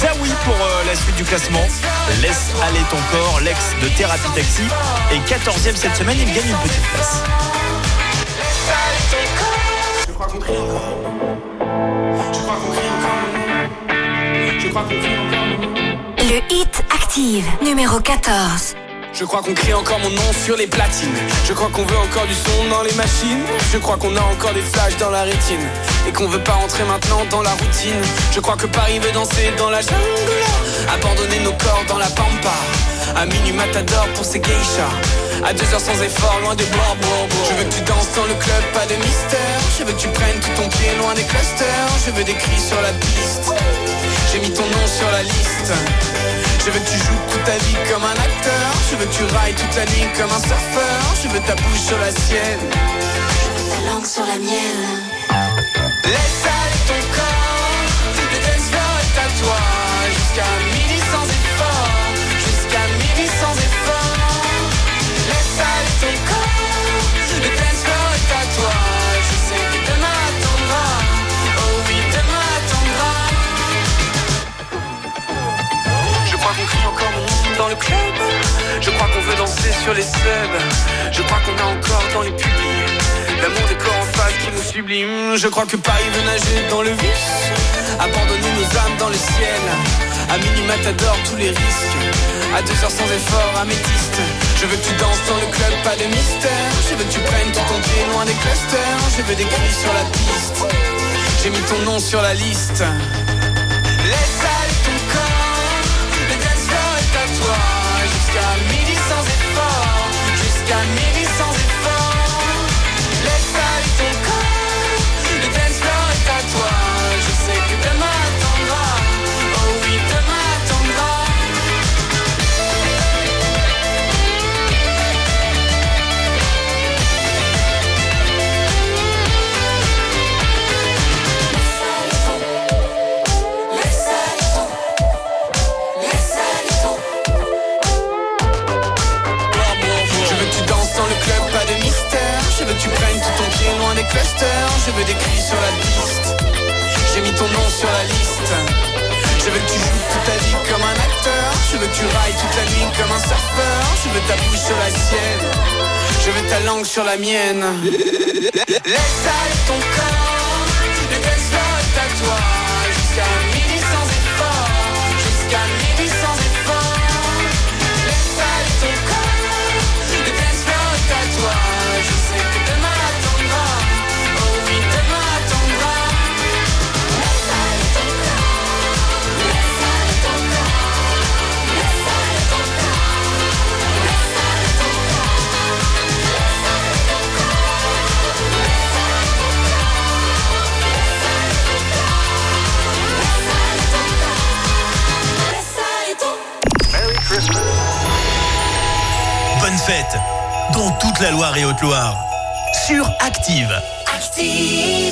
Zawi pour la suite du classement. Laisse aller ton corps, l'ex de Thérapie Taxi. Et 14e cette semaine, il gagne une petite place. Je crois qu'on crie encore. Je crois qu'on crie encore. Je crois qu'on crie encore. Le hit active numéro 14. Je crois qu'on crie encore mon nom sur les platines. Je crois qu'on veut encore du son dans les machines. Je crois qu'on a encore des flashs dans la rétine. Et qu'on veut pas rentrer maintenant dans la routine. Je crois que Paris veut danser dans la jungle. Abandonner nos corps dans la pampa. À minuit matador pour ses geishas. À deux heures sans effort, loin des bords, bords, bords. Je veux que tu danses dans le club, pas de mystère. Je veux que tu prennes tout ton pied loin des clusters. Je veux des cris sur la piste. J'ai mis ton nom sur la liste. Je veux que tu joues toute ta vie comme un acteur. Je veux que tu railles toute la nuit comme un surfeur. Je veux ta bouche sur la sienne. Je veux ta langue sur la mienne. Laisse aller ton corps. Le dance floor est le club. Je crois qu'on veut danser sur les subs. Je crois qu'on a encore dans les publics L'amour des corps en face qui nous sublime. Je crois que Paris veut nager dans le vice. Abandonner nos âmes dans le ciel. À minima t'adores tous les risques. À deux heures sans effort, améthyste. Je veux que tu danses dans le club, pas de mystère. Je veux que tu prennes ton pied loin des clusters. Je veux des cris sur la piste. J'ai mis ton nom sur la liste. Jusqu'à midi Je veux des cris sur la piste. J'ai mis ton nom sur la liste. Je veux que tu joues toute ta vie comme un acteur. Je veux que tu railles toute la nuit comme un surfeur. Je veux ta bouche sur la sienne. Je veux ta langue sur la mienne. Laisse aller ton corps. À toi. Jusqu'à dans toute la Loire et Haute-Loire. Sur Active. Active.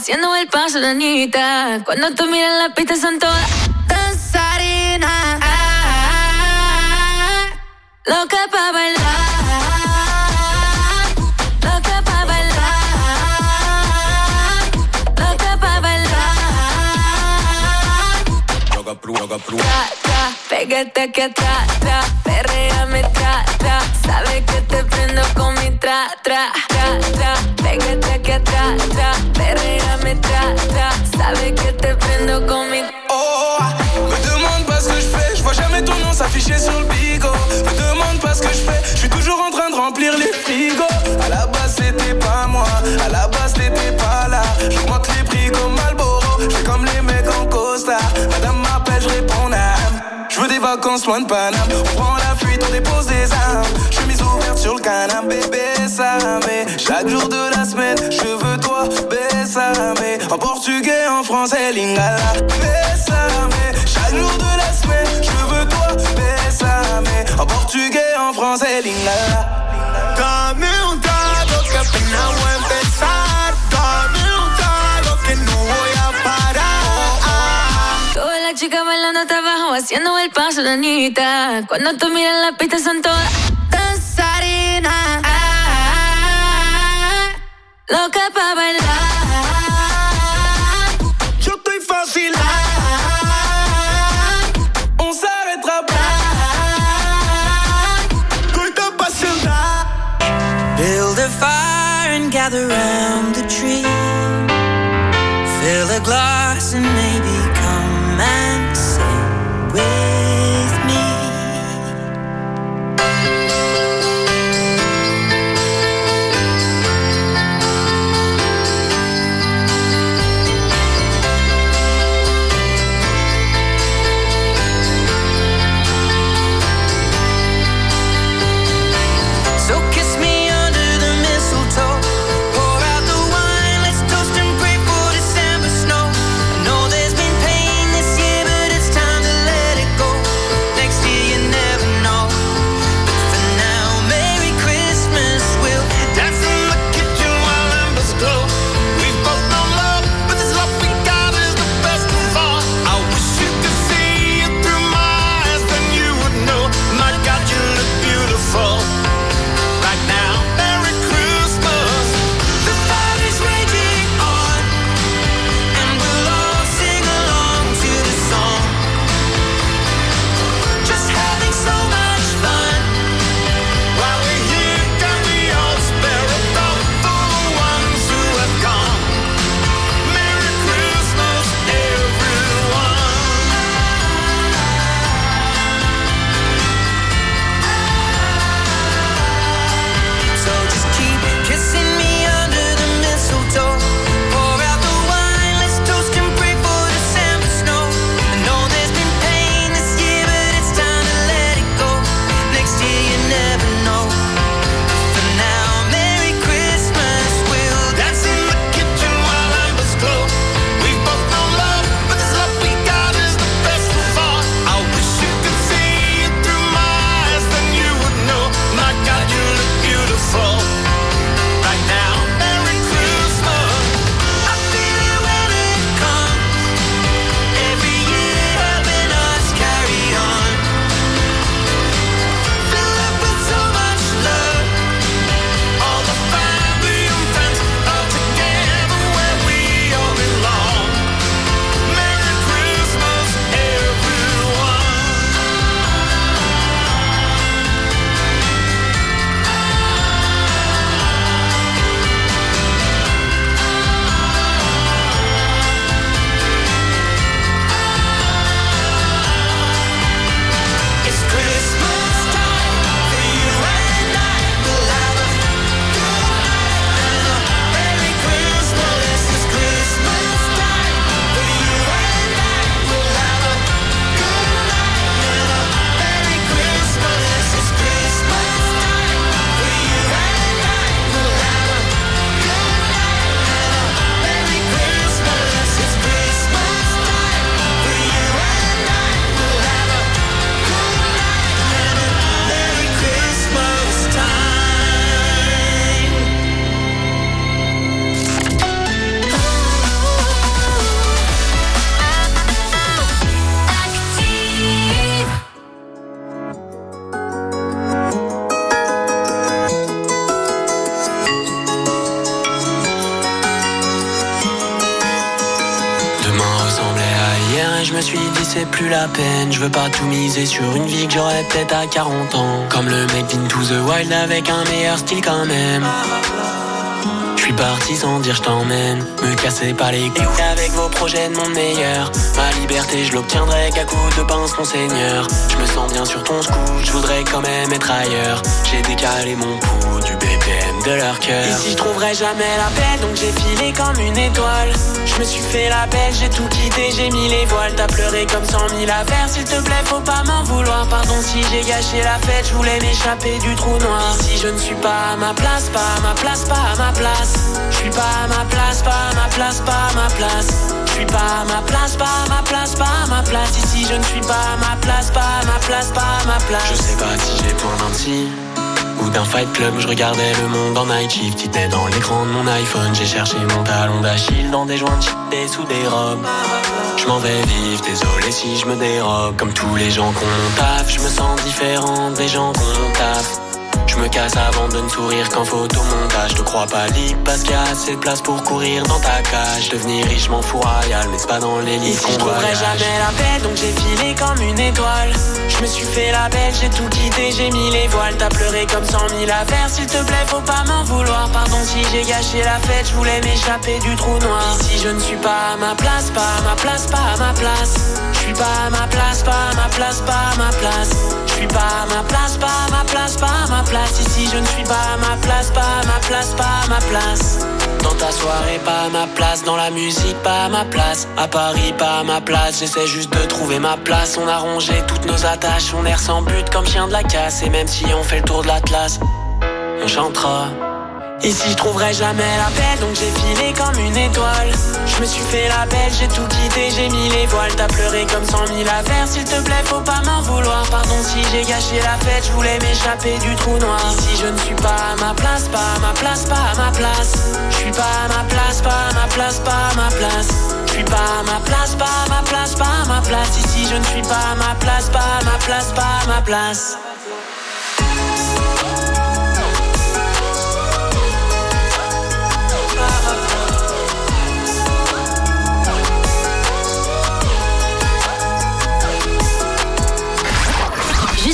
Haciendo el paso de Anita. Cuando tú miras la pista son todas danzarinas. Loca pa' bailar. Loca pa' bailar. Loca pa' bailar. Tra, tra, pégate aquí atrás, tra, perréame, tra, tra. Sabe que te prendo con mi tra, tra, tra, tra. Oh, me demande pas ce que je fais, je vois jamais ton nom s'afficher sur le bigot. Me demande pas ce que je fais, je suis toujours en train de remplir les frigos. À la base c'était pas moi, à la base t'étais pas là. J'augmente les prix comme Malboro, je comme les mecs en Costa. Madame m'appelle, je réponds n'am. Je veux des vacances loin de Paname. On prend la fuite, on dépose des armes. Chemise ouverte sur le canapé, bébé, ça mais Chaque jour de la portugais, en français, lingala. Bésame. Chaque jour de la semaine, je veux toi, bésame. En portugais, en français, lingala. Dame un trago que apenas voy a empezar. Dame un trago que no voy a parar. Todas las chicas bailando hasta abajo, haciendo el paso de Anita. Cuando tú miras la pista son todas danzarinas. Loca pa' bailar. Gather round the tree. Je veux pas tout miser sur une vie que j'aurais peut-être à 40 ans. Comme le mec d'Into the Wild avec un meilleur style quand même. Je suis parti sans dire je t'emmène. Me casser pas les couilles. Avec vos projets de monde meilleur. Ma liberté je l'obtiendrai qu'à coup de pince mon seigneur. Je me sens bien sur ton scout, je voudrais quand même être ailleurs. J'ai décalé mon BPM de leur cœur Ici je trouverai jamais la paix donc j'ai filé comme une étoile Je me suis fait la belle, j'ai tout quitté, j'ai mis les voiles T'as pleuré comme cent mille affaires, s'il te plaît faut pas m'en vouloir Pardon si j'ai gâché la fête, je voulais m'échapper du trou noir Ici je ne suis pas à ma place, pas à ma place, pas à ma place je suis pas à ma place, pas à ma place, pas à ma place. Je suis pas à ma place, pas à ma place, pas à ma place. Ici je ne suis pas à ma place, pas à ma place, pas à ma place. Je sais pas si j'ai besoin d'un ou d'un fight club. Je regardais le monde en night shift. T'étais dans l'écran de mon iPhone. J'ai cherché mon talon d'Achille dans des joints de sous des robes. Je m'en vais vivre, désolé si je me dérobe. Comme tous les gens qu'on taf, je me sens différent des gens qu'on taf. Je me casse avant de ne sourire qu'en photomontage. Je te crois pas libre parce qu'il y a assez de place pour courir dans ta cage. Devenir riche, m'en fous royal, mais c'est pas dans les livres qu'on voyage. jamais la paix, donc j'ai filé comme une étoile. Je me suis fait la belle, j'ai tout quitté, j'ai mis les voiles. T'as pleuré comme cent mille affaires, s'il te plaît, faut pas m'en vouloir. Pardon si j'ai gâché la fête, je voulais m'échapper du trou noir. Ici je ne suis pas à ma place, pas à ma place, pas à ma place. Je suis pas à ma place, pas à ma place, pas à ma place. Je suis pas à ma place, pas à ma place, pas à ma place. Ici je ne suis pas à ma place, pas à ma place, pas à ma place. Dans ta soirée, pas à ma place. Dans la musique, pas à ma place. À Paris, pas à ma place. J'essaie juste de trouver ma place. On a rongé toutes nos attaches. On erre sans but comme chien de la casse. Et même si on fait le tour de l'Atlas, on chantera. Ici je trouverai jamais la paix donc j'ai filé comme une étoile Je me suis fait la belle, j'ai tout quitté, j'ai mis les voiles T'as pleuré comme cent mille affaires, s'il te plaît faut pas m'en vouloir Pardon si j'ai gâché la fête, je voulais m'échapper du trou noir Ici je ne suis pas à ma place, pas à ma place, pas à ma place Je suis pas à ma place, pas à ma place, pas à ma place Je suis pas à ma place, pas à ma place, pas à ma place Ici je ne suis pas à ma place, pas à ma place, pas à ma place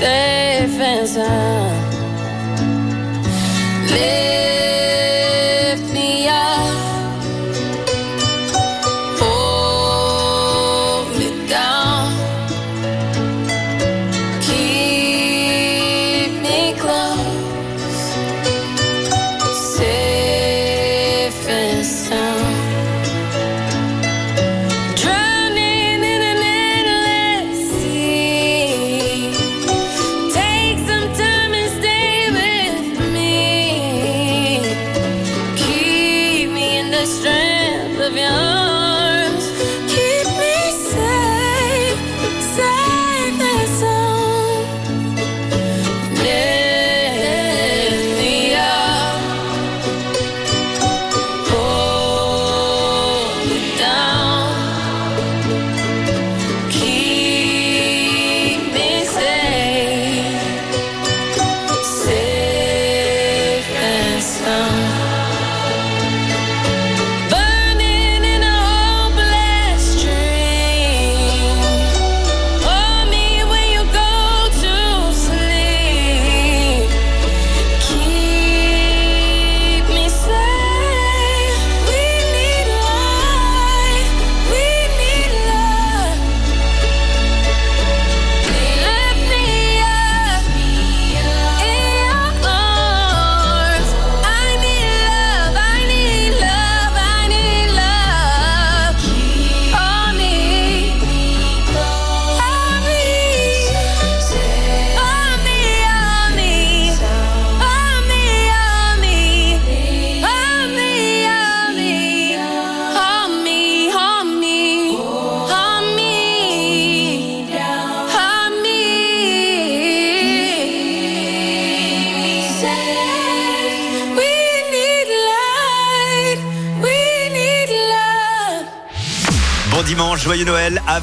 say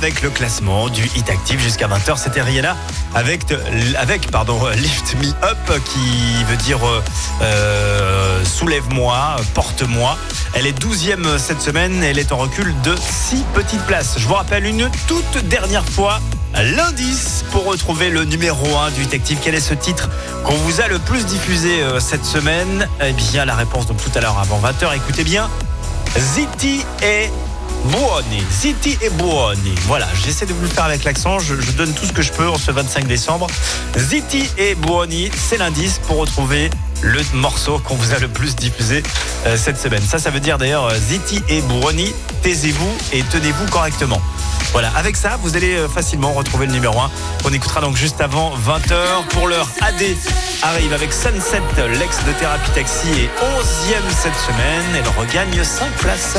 avec le classement du Hit Active jusqu'à 20h. C'était Rihanna avec, avec pardon, Lift Me Up qui veut dire euh, euh, soulève-moi, porte-moi. Elle est 12e cette semaine elle est en recul de 6 petites places. Je vous rappelle une toute dernière fois l'indice pour retrouver le numéro 1 du Hit Active. Quel est ce titre qu'on vous a le plus diffusé euh, cette semaine? Eh bien, la réponse donc tout à l'heure avant 20h. Écoutez bien. Ziti et Buoni. Ziti et Buoni. Voilà, j'essaie de vous le faire avec l'accent. Je, donne tout ce que je peux en ce 25 décembre. Ziti et Buoni, c'est l'indice pour retrouver le morceau qu'on vous a le plus diffusé euh, cette semaine. Ça, ça veut dire d'ailleurs euh, Ziti et Buoni, taisez-vous et tenez-vous correctement. Voilà, avec ça, vous allez euh, facilement retrouver le numéro 1. On écoutera donc juste avant 20h. Pour l'heure, AD arrive avec Sunset, l'ex de Thérapie Taxi, et 11e cette semaine. Elle regagne 5 places.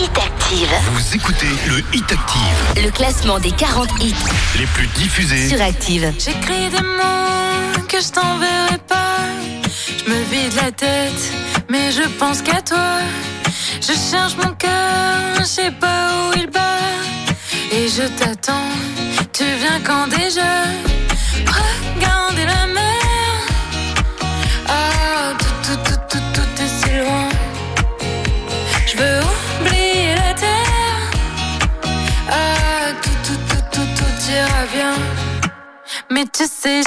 Hit Active. Vous écoutez le Hit Active, Le classement des 40 hits les plus diffusés. sur Active. J'écris des mots que je t'enverrai pas. Je me vide la tête, mais je pense qu'à toi. Je cherche mon cœur, je sais pas où il bat. Et je t'attends, tu viens quand déjà Mais tu sais,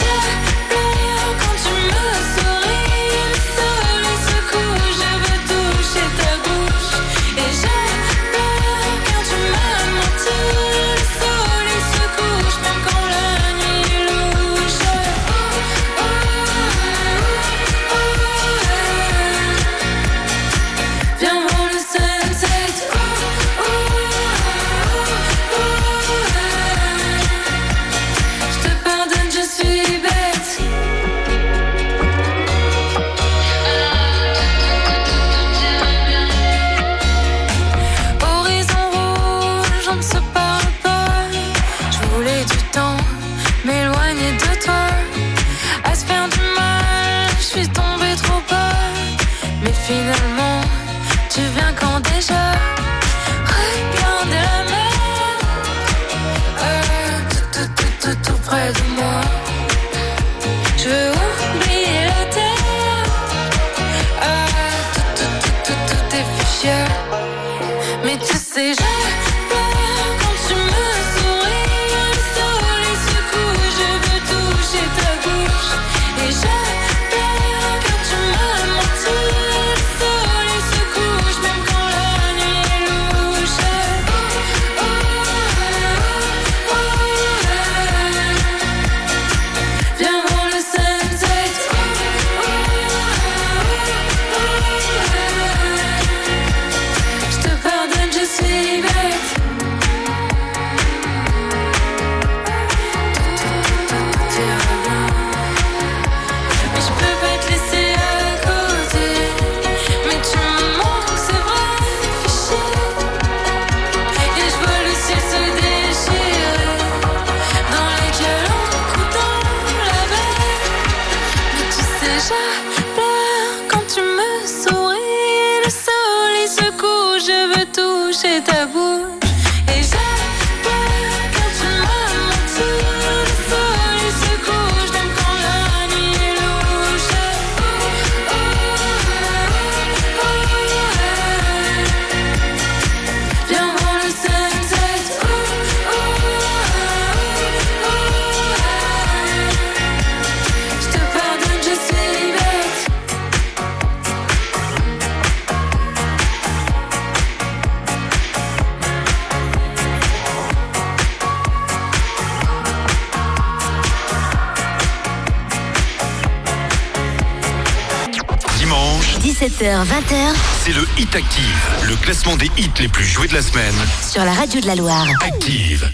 Hit Active, le classement des hits les plus joués de la semaine. sur la radio de la Loire. Active.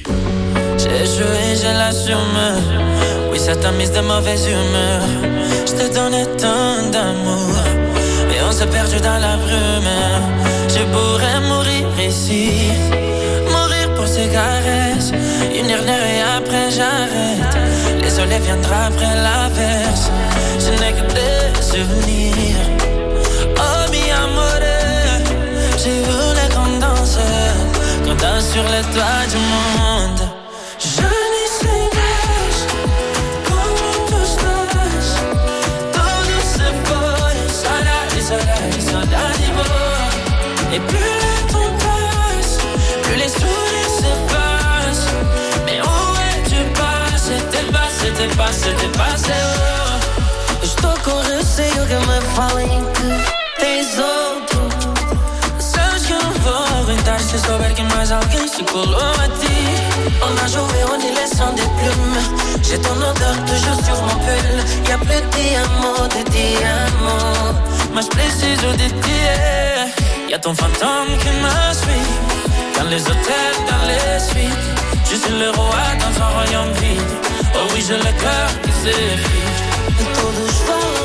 J'ai joué, je l'assume. Oui, ça t'a mise de mauvaise humeur. Je te donnais tant d'amour. Et on s'est perdu dans la brume. Je pourrais mourir ici. Mourir pour ces caresses. Une dernière et après j'arrête. Les soleils viendra après l'averse. Je n'ai que des souvenirs. Sur les toits du monde. Boa Et plus le temps passe Plus les sourires s'effacent. Mais où es-tu passé? T'es passé, t'es passé, t'es passé. Oh. Estou com receio que me falem que tens mais. On a joué en élection des plumes. J'ai ton odeur toujours sur mon pull. Y'a plus de diamants, de diamants. Mas preciso de ti. Y'a ton fantôme qui me suit. Dans les hôtels, dans les suites. Je suis le roi dans un royaume vide. Oh oui, j'ai le cœur qui s'effrite. Todos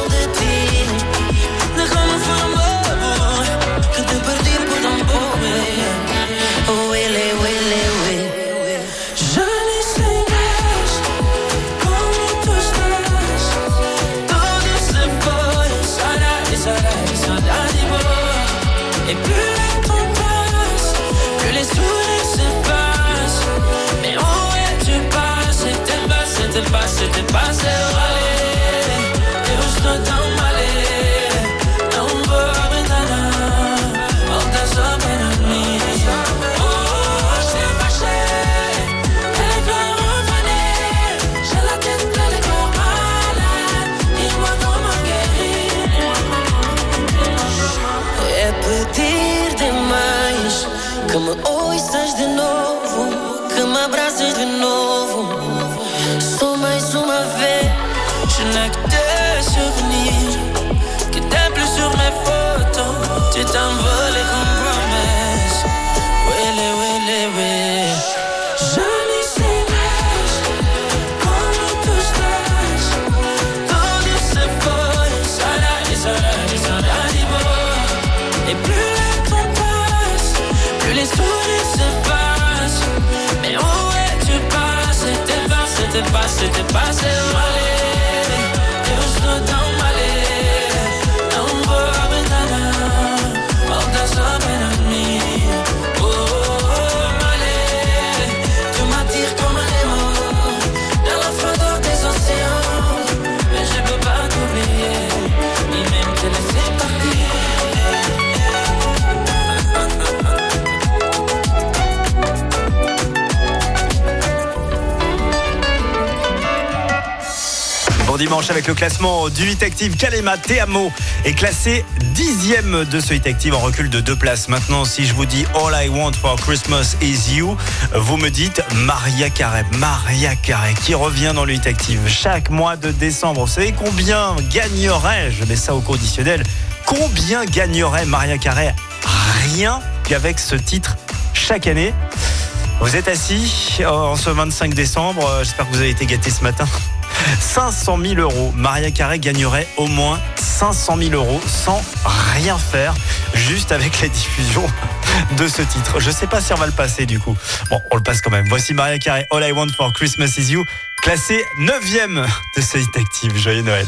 dimanche avec le classement du Hit Active. Kalema Teamo est classé dixième de ce Hit Active en recul de deux places. Maintenant, si je vous dis All I Want for Christmas is You, vous me dites Maria Carey. Maria Carey qui revient dans le Hit Active chaque mois de décembre. Vous savez combien gagnerait, je mets ça au conditionnel, combien gagnerait Maria Carey Rien qu'avec ce titre chaque année. Vous êtes assis euh, en ce 25 décembre. euh, J'espère que vous avez été gâtés ce matin. 500 000 euros. Maria Carey gagnerait au moins 500 000 euros sans rien faire, juste avec la diffusion de ce titre. Je sais pas si on va le passer du coup. Bon, on le passe quand même. Voici Maria Carey, All I Want for Christmas is You, classé 9ème de ce hit. Joyeux Noël.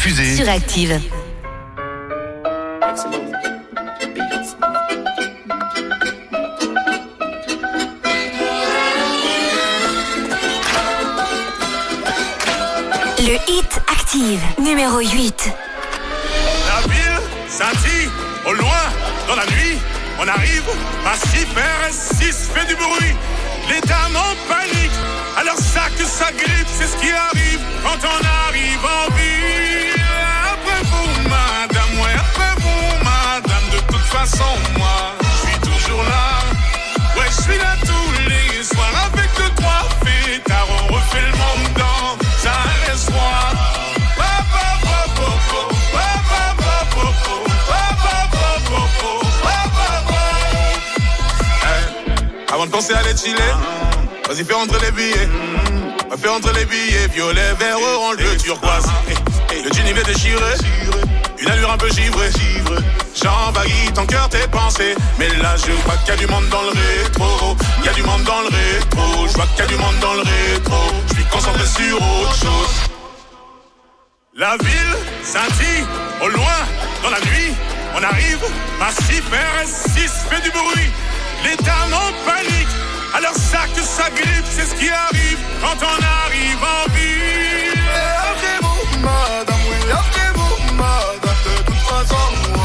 Sur Active. Le hit Active, numéro 8. La ville scintille au loin dans la nuit. On arrive, massif RS6 fait du bruit. Les dames en panique, alors ça que ça grippe, c'est ce qui arrive quand on arrive en ville. Façon, moi, je suis toujours là. Ouais, je suis là tous les soirs avec deux, trois fêtards, on refait le monde dans un espoir. Eh, Avant de penser à les chiller, vas-y fais rentrer les billets. Va faire rentrer les billets, violet, vert, orange, bleu, turquoise. Eh, Le jean il est déchiré, une allure un peu givrée. J'envahis ton cœur, tes pensées. Mais là je vois qu'il y a du monde dans le rétro. Il y a du monde dans le rétro. Je vois qu'il y a du monde dans le rétro. Je suis concentré sur autre chose. La ville scintille au loin dans la nuit. On arrive, massif RS6 fait du bruit. Les dames en panique. Alors ça que grippe, c'est ce qui arrive quand on arrive en ville. après vous, madame, oui, après vous, madame. De toute façon,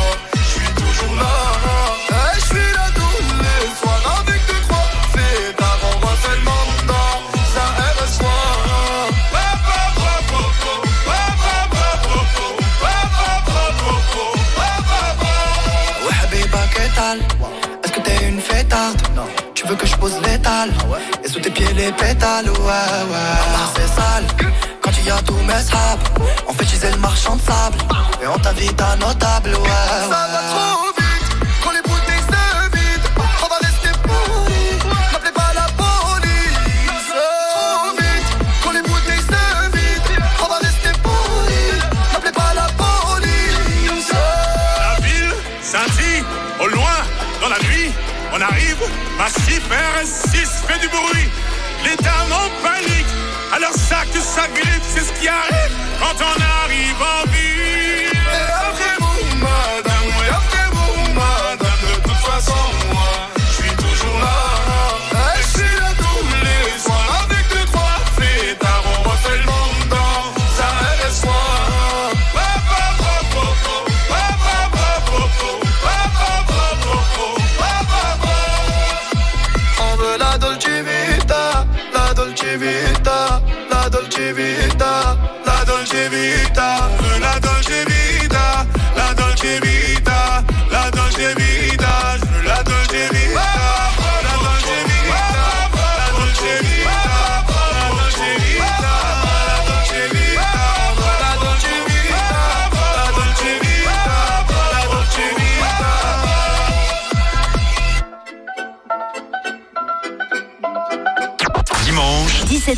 Est-ce que t'es une fêtarde? Non. Tu veux que je pose l'étal? Et sous tes pieds les pétales, ouais, ouais. C'est sale. Quand tu y as tous mes sables, on fait utiliser le marchand de sable. Et on t'invite à notable, ouais. Ça va trop arrive, massif RS6 fait du bruit. Les dames en panique. Alors ça que ça c'est ce qui arrive quand on arrive en ville.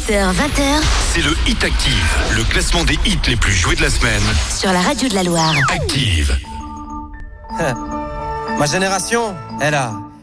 18h, 20h. C'est le Hit Active, le classement des hits les plus joués de la semaine. Sur la radio de la Loire. Active. Ma génération, elle a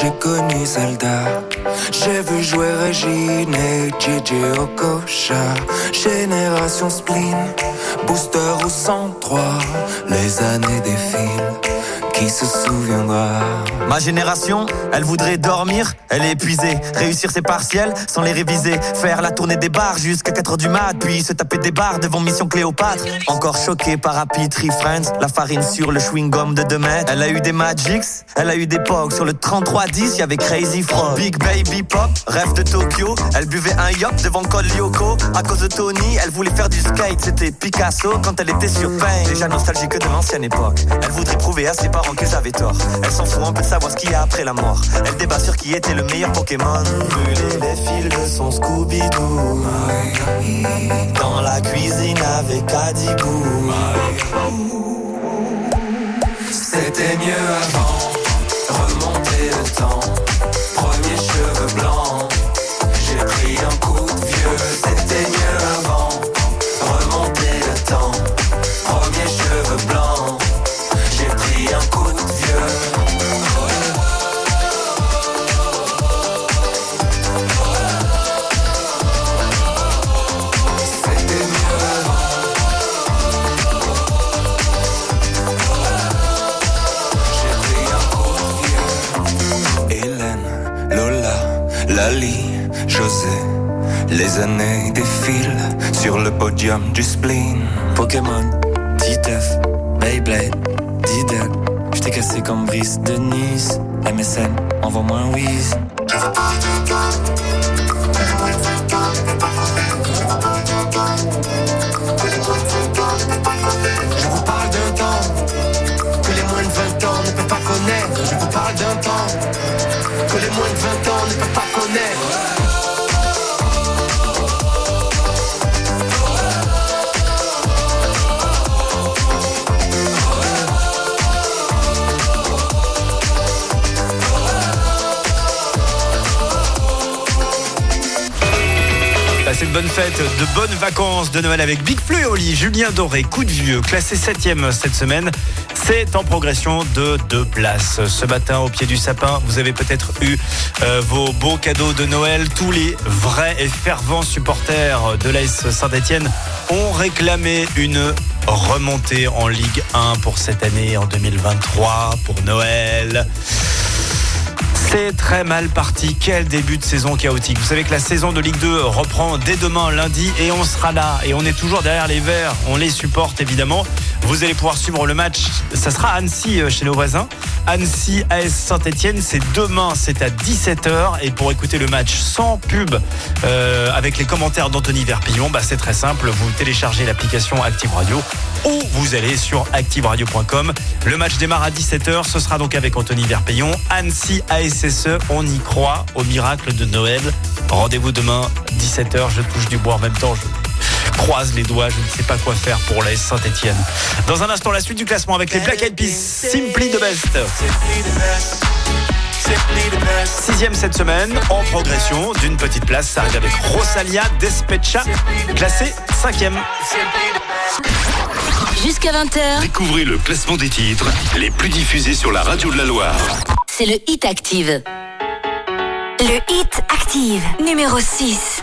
J'ai connu Zelda. J'ai vu jouer Régine et JJ Okocha. Génération Spleen, Booster au 103. Les années défilent, qui se souviendra? Ma génération, elle voudrait dormir, elle est épuisée. Réussir ses partiels sans les réviser. Faire la tournée des bars jusqu'à 4h du mat, puis se taper des bars devant Mission Cléopâtre. Encore choqué par Happy Tree Friends, la farine sur le chewing-gum de 2 mètres. Elle a eu des Magics, elle a eu des Pogs. Sur le 3310, y avait Crazy Frog. Big Baby Pop, rêve de Tokyo. Elle buvait un yop devant Col Lyoko. À cause de Tony, elle voulait faire du skate. C'était Picasso quand elle était sur Pain. Déjà nostalgique de l'ancienne époque. Elle voudrait prouver à ses parents qu'ils avaient tort. Elle s'en fout un peu de savoir ce qu'il y a après la mort. Elle débat sur qui était le meilleur Pokémon. Brûler les fils de son Scooby-Doo. Dans la cuisine avec Adibou. C'était mieux avant, remonter le temps. Les années défilent sur le podium du spleen. Pokémon, Titeuf, Beyblade, Diddle. J't'ai cassé comme Brice de Nice. MSN, envoie-moi un whiz. Bonnes fêtes, de bonnes vacances de Noël avec Big Flo et Oli, Julien Doré, coup de vieux, classé 7ème cette semaine. C'est en progression de deux places. Ce matin, au pied du sapin, vous avez peut-être eu euh, vos beaux cadeaux de Noël. Tous les vrais et fervents supporters de l'AS Saint-Etienne ont réclamé une remontée en Ligue 1 pour cette année, en 2023, pour Noël. C'est très mal parti. Quel début de saison chaotique. Vous savez que la saison de Ligue 2 reprend dès demain lundi et on sera là. Et on est toujours derrière les Verts. On les supporte évidemment. Vous allez pouvoir suivre le match. Ça sera Annecy euh, chez nos voisins. Annecy AS Saint-Etienne, c'est demain, c'est à 17h. Et pour écouter le match sans pub, euh, avec les commentaires d'Anthony Verpillon, bah, c'est très simple. Vous téléchargez l'application Active Radio ou vous allez sur activeradio.com. Le match démarre à 17h. Ce sera donc avec Anthony Verpillon. Annecy ASSE, on y croit au miracle de Noël. Rendez-vous demain, 17h. Je touche du bois en même temps. Croise les doigts. Je ne sais pas quoi faire pour l'AS Saint-Etienne. Dans un instant, la suite du classement avec les Black Eyed Peas. Simply the best. Sixième cette semaine, en progression d'une petite place. Ça arrive avec Rosalia Despecha, classée cinquième. Jusqu'à 20h, Découvrez le classement des titres les plus diffusés sur la radio de la Loire. c'est le Hit Active. Le Hit Active, numéro 6.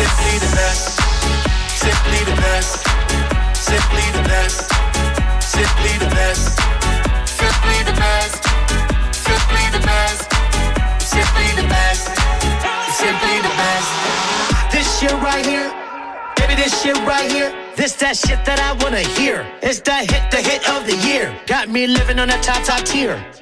Simply the best, simply the best, simply the best, simply the best, simply the best, simply the best, simply the best, simply the best. This shit right here, baby, this shit right here. This that shit that I wanna hear. It's the hit, the hit of the year. Got me living on a top, top tier.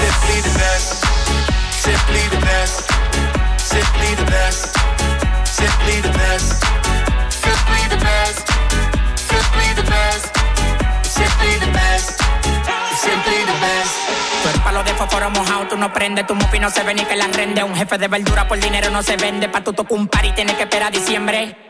Simply the best. Simply the best. Simply the best. Simply the best. Simply the best. Simply the best. Simply the best. Simply the best. Eres palo de fósforo mojado, tú no prendes, tu mufi no se ve ni que la rende. Un jefe de verdura por dinero no se vende, pa' tu tocar un par y tienes que esperar diciembre.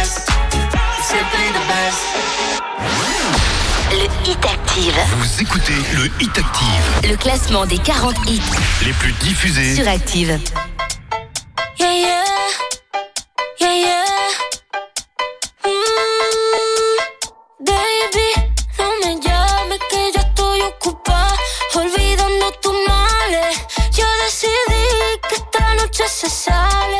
simply Hit Active. Vous écoutez le Hit Active, Le classement des 40 hits les plus diffusés. sur Active. Yeah, yeah. Yeah, yeah. Mm, baby, no me llames que ya estoy ocupada. Olvidando tus males. Yo decidí que esta noche se sale.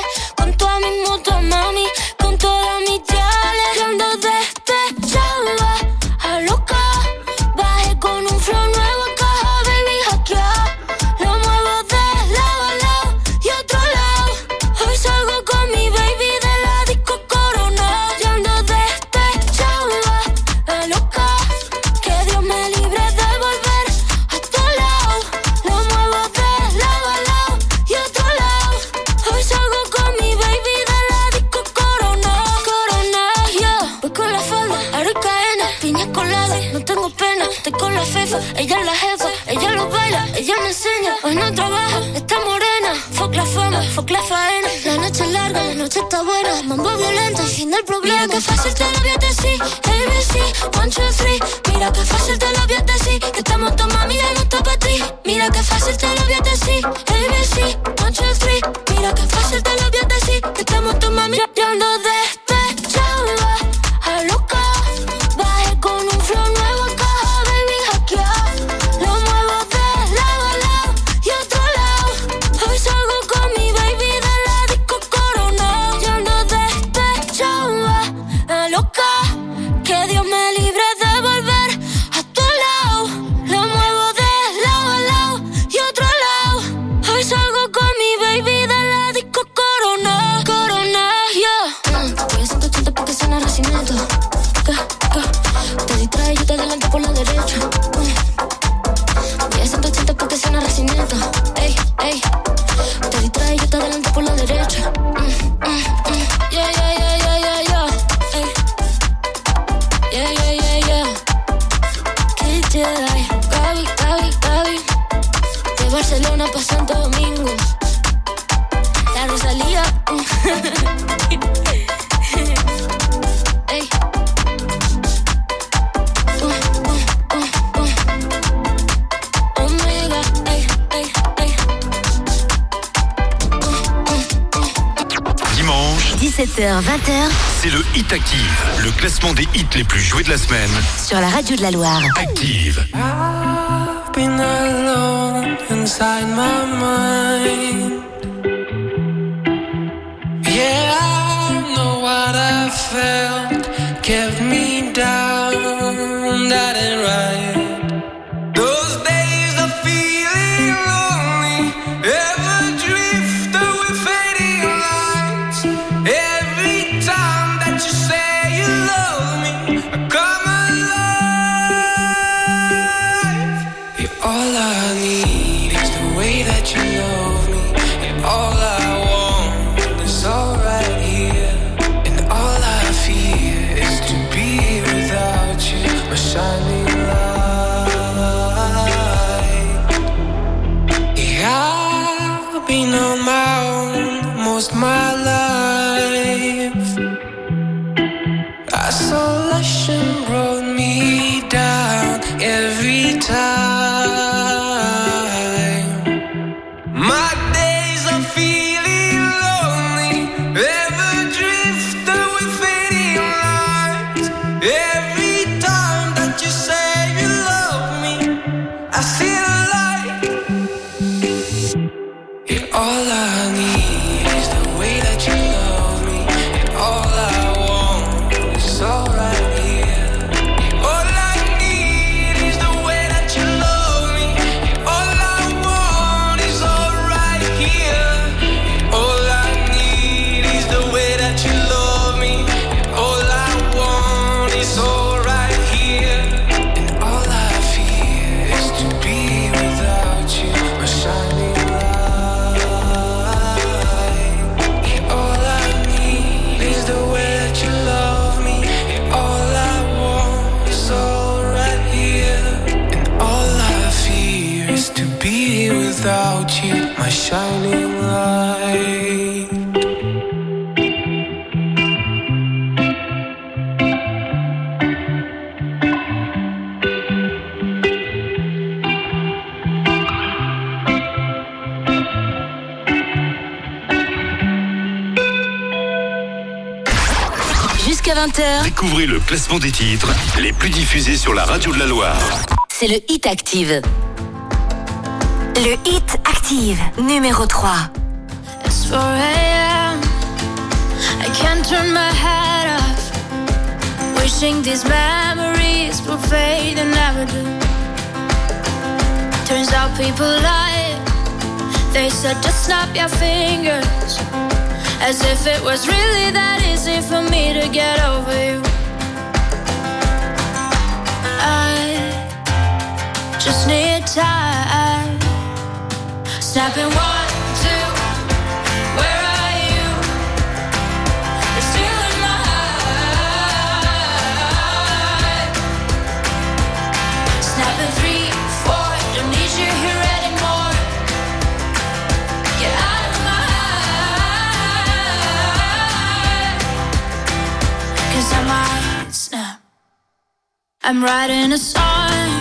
Hoy no trabaja, está morena. Fuck la fama, fuck la faena. La noche es larga, la noche está buena. Mambo violento, el fin del problema. Mira que fácil te lo voy a decir. ABC, one, two, three. Mira que fácil te lo voy a decir. Que estamos todos mami, ya no está para ti. Mira que fácil te lo voy a decir. C'est le Hit Active, le classement des hits les plus joués de la semaine. sur la radio de la Loire. Active. I've been alone inside my mind. Le Hit Active, numéro 3. It's 4 a.m. I turn my head off. Wishing these memories and. Turns out people. They said just snap your fingers. As if it was really that easy for me to get over you. Time. Snapping one, two. Where are you? You're still in my heart. Snapping three, four. Don't need you here anymore. Get out of my heart. Cause I might snap. I'm writing a song.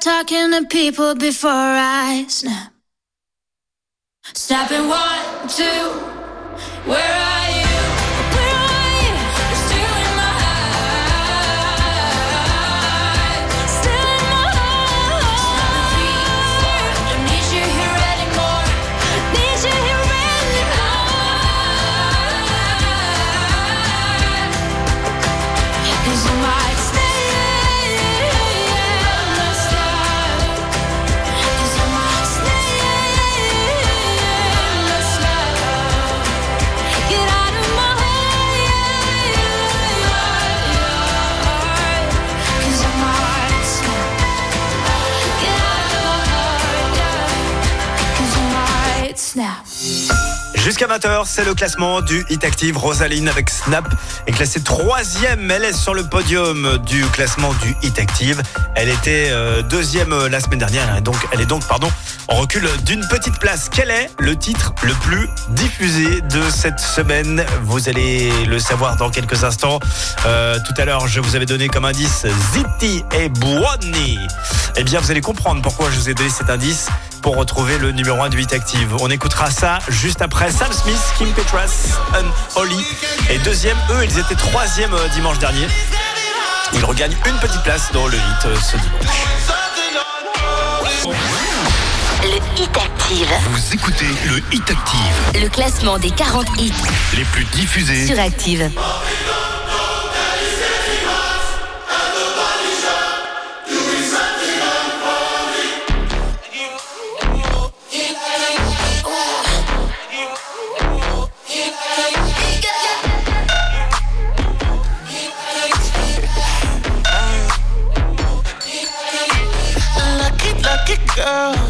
talking to people before I snap. Snapping one, two. Where are Jusqu'à 20h, c'est le classement du Hit Active. Rosaline avec Snap est classée troisième. Elle est sur le podium du classement du Hit Active. Elle était euh, deuxième euh, la semaine dernière. Elle est donc, pardon, en recul d'une petite place. Quel est le titre le plus diffusé de cette semaine? Vous allez le savoir dans quelques instants. Euh, tout à l'heure, je vous avais donné comme indice Ziti et Buoni. Eh bien, vous allez comprendre pourquoi je vous ai donné cet indice pour retrouver le numéro 1 du Hit Active. On écoutera ça juste après Sam Smith, Kim Petras, Holly. Et deuxième, eux, ils étaient troisième euh, dimanche dernier. Ils regagnent une petite place dans le hit euh, ce dimanche. Le Hit Active. Vous écoutez le Hit Active, Le classement des 40 hits les plus diffusés. sur Active. Lucky, lucky girl.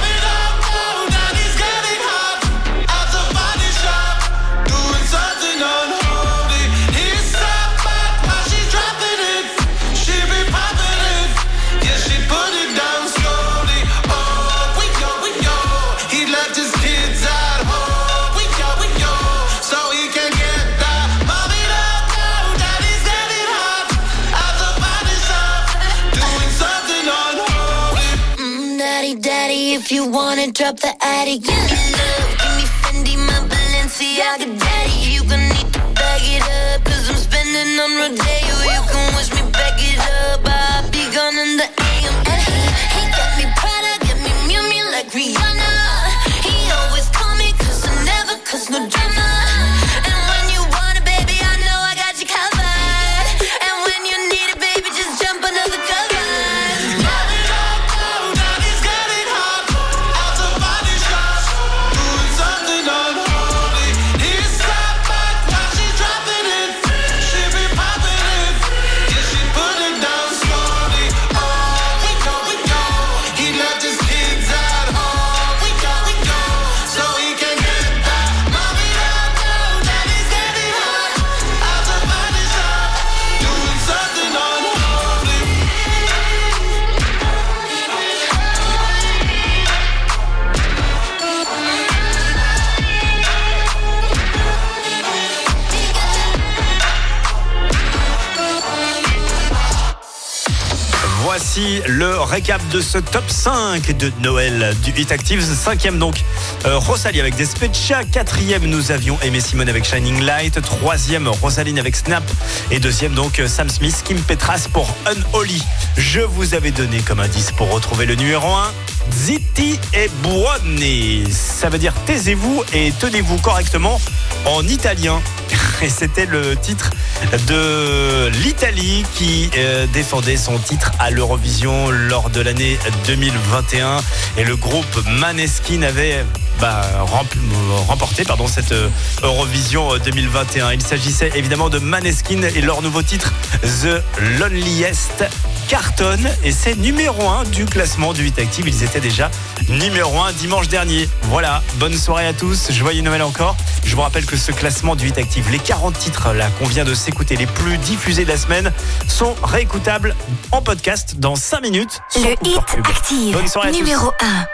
you wanna drop the attic, me love, give me Fendi, my Balenciaga Le récap de ce top 5 de Noël du Hit Active. Cinquième donc, euh, Rosalie avec Despecha. Quatrième, nous avions Aimé Simone avec Shining Light. Troisième, Rosaline avec Snap. Et deuxième donc, Sam Smith, Kim Petras pour Unholy. Je vous avais donné comme indice pour retrouver le numéro 1, Zitti et Buoni. Ça veut dire taisez-vous et tenez-vous correctement en italien. Et c'était le titre de l'Italie qui euh, défendait son titre à l'Eurovision lors de l'année 2021. Et le groupe Maneskin avait bah, remporté pardon, cette euh, Eurovision 2021. Il s'agissait évidemment de Maneskin et leur nouveau titre The Loneliest cartonne et c'est numéro 1 du classement du 8 Active. Déjà numéro 1 dimanche dernier. Voilà, bonne soirée à tous, joyeux Noël encore. Je vous rappelle que ce classement du 8 Active, les 40 titres là qu'on vient de s'écouter, les plus diffusés de la semaine, sont réécoutables en podcast dans 5 minutes. sans Le coup Hit. Active, Bonne soirée à tous. numéro 1.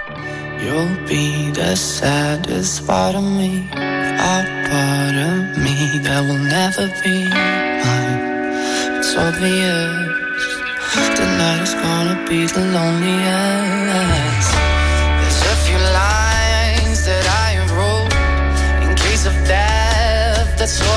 You'll be the saddest part of me, a part of me that will never be mine. It's obvious tonight is gonna be the loneliest. that's all.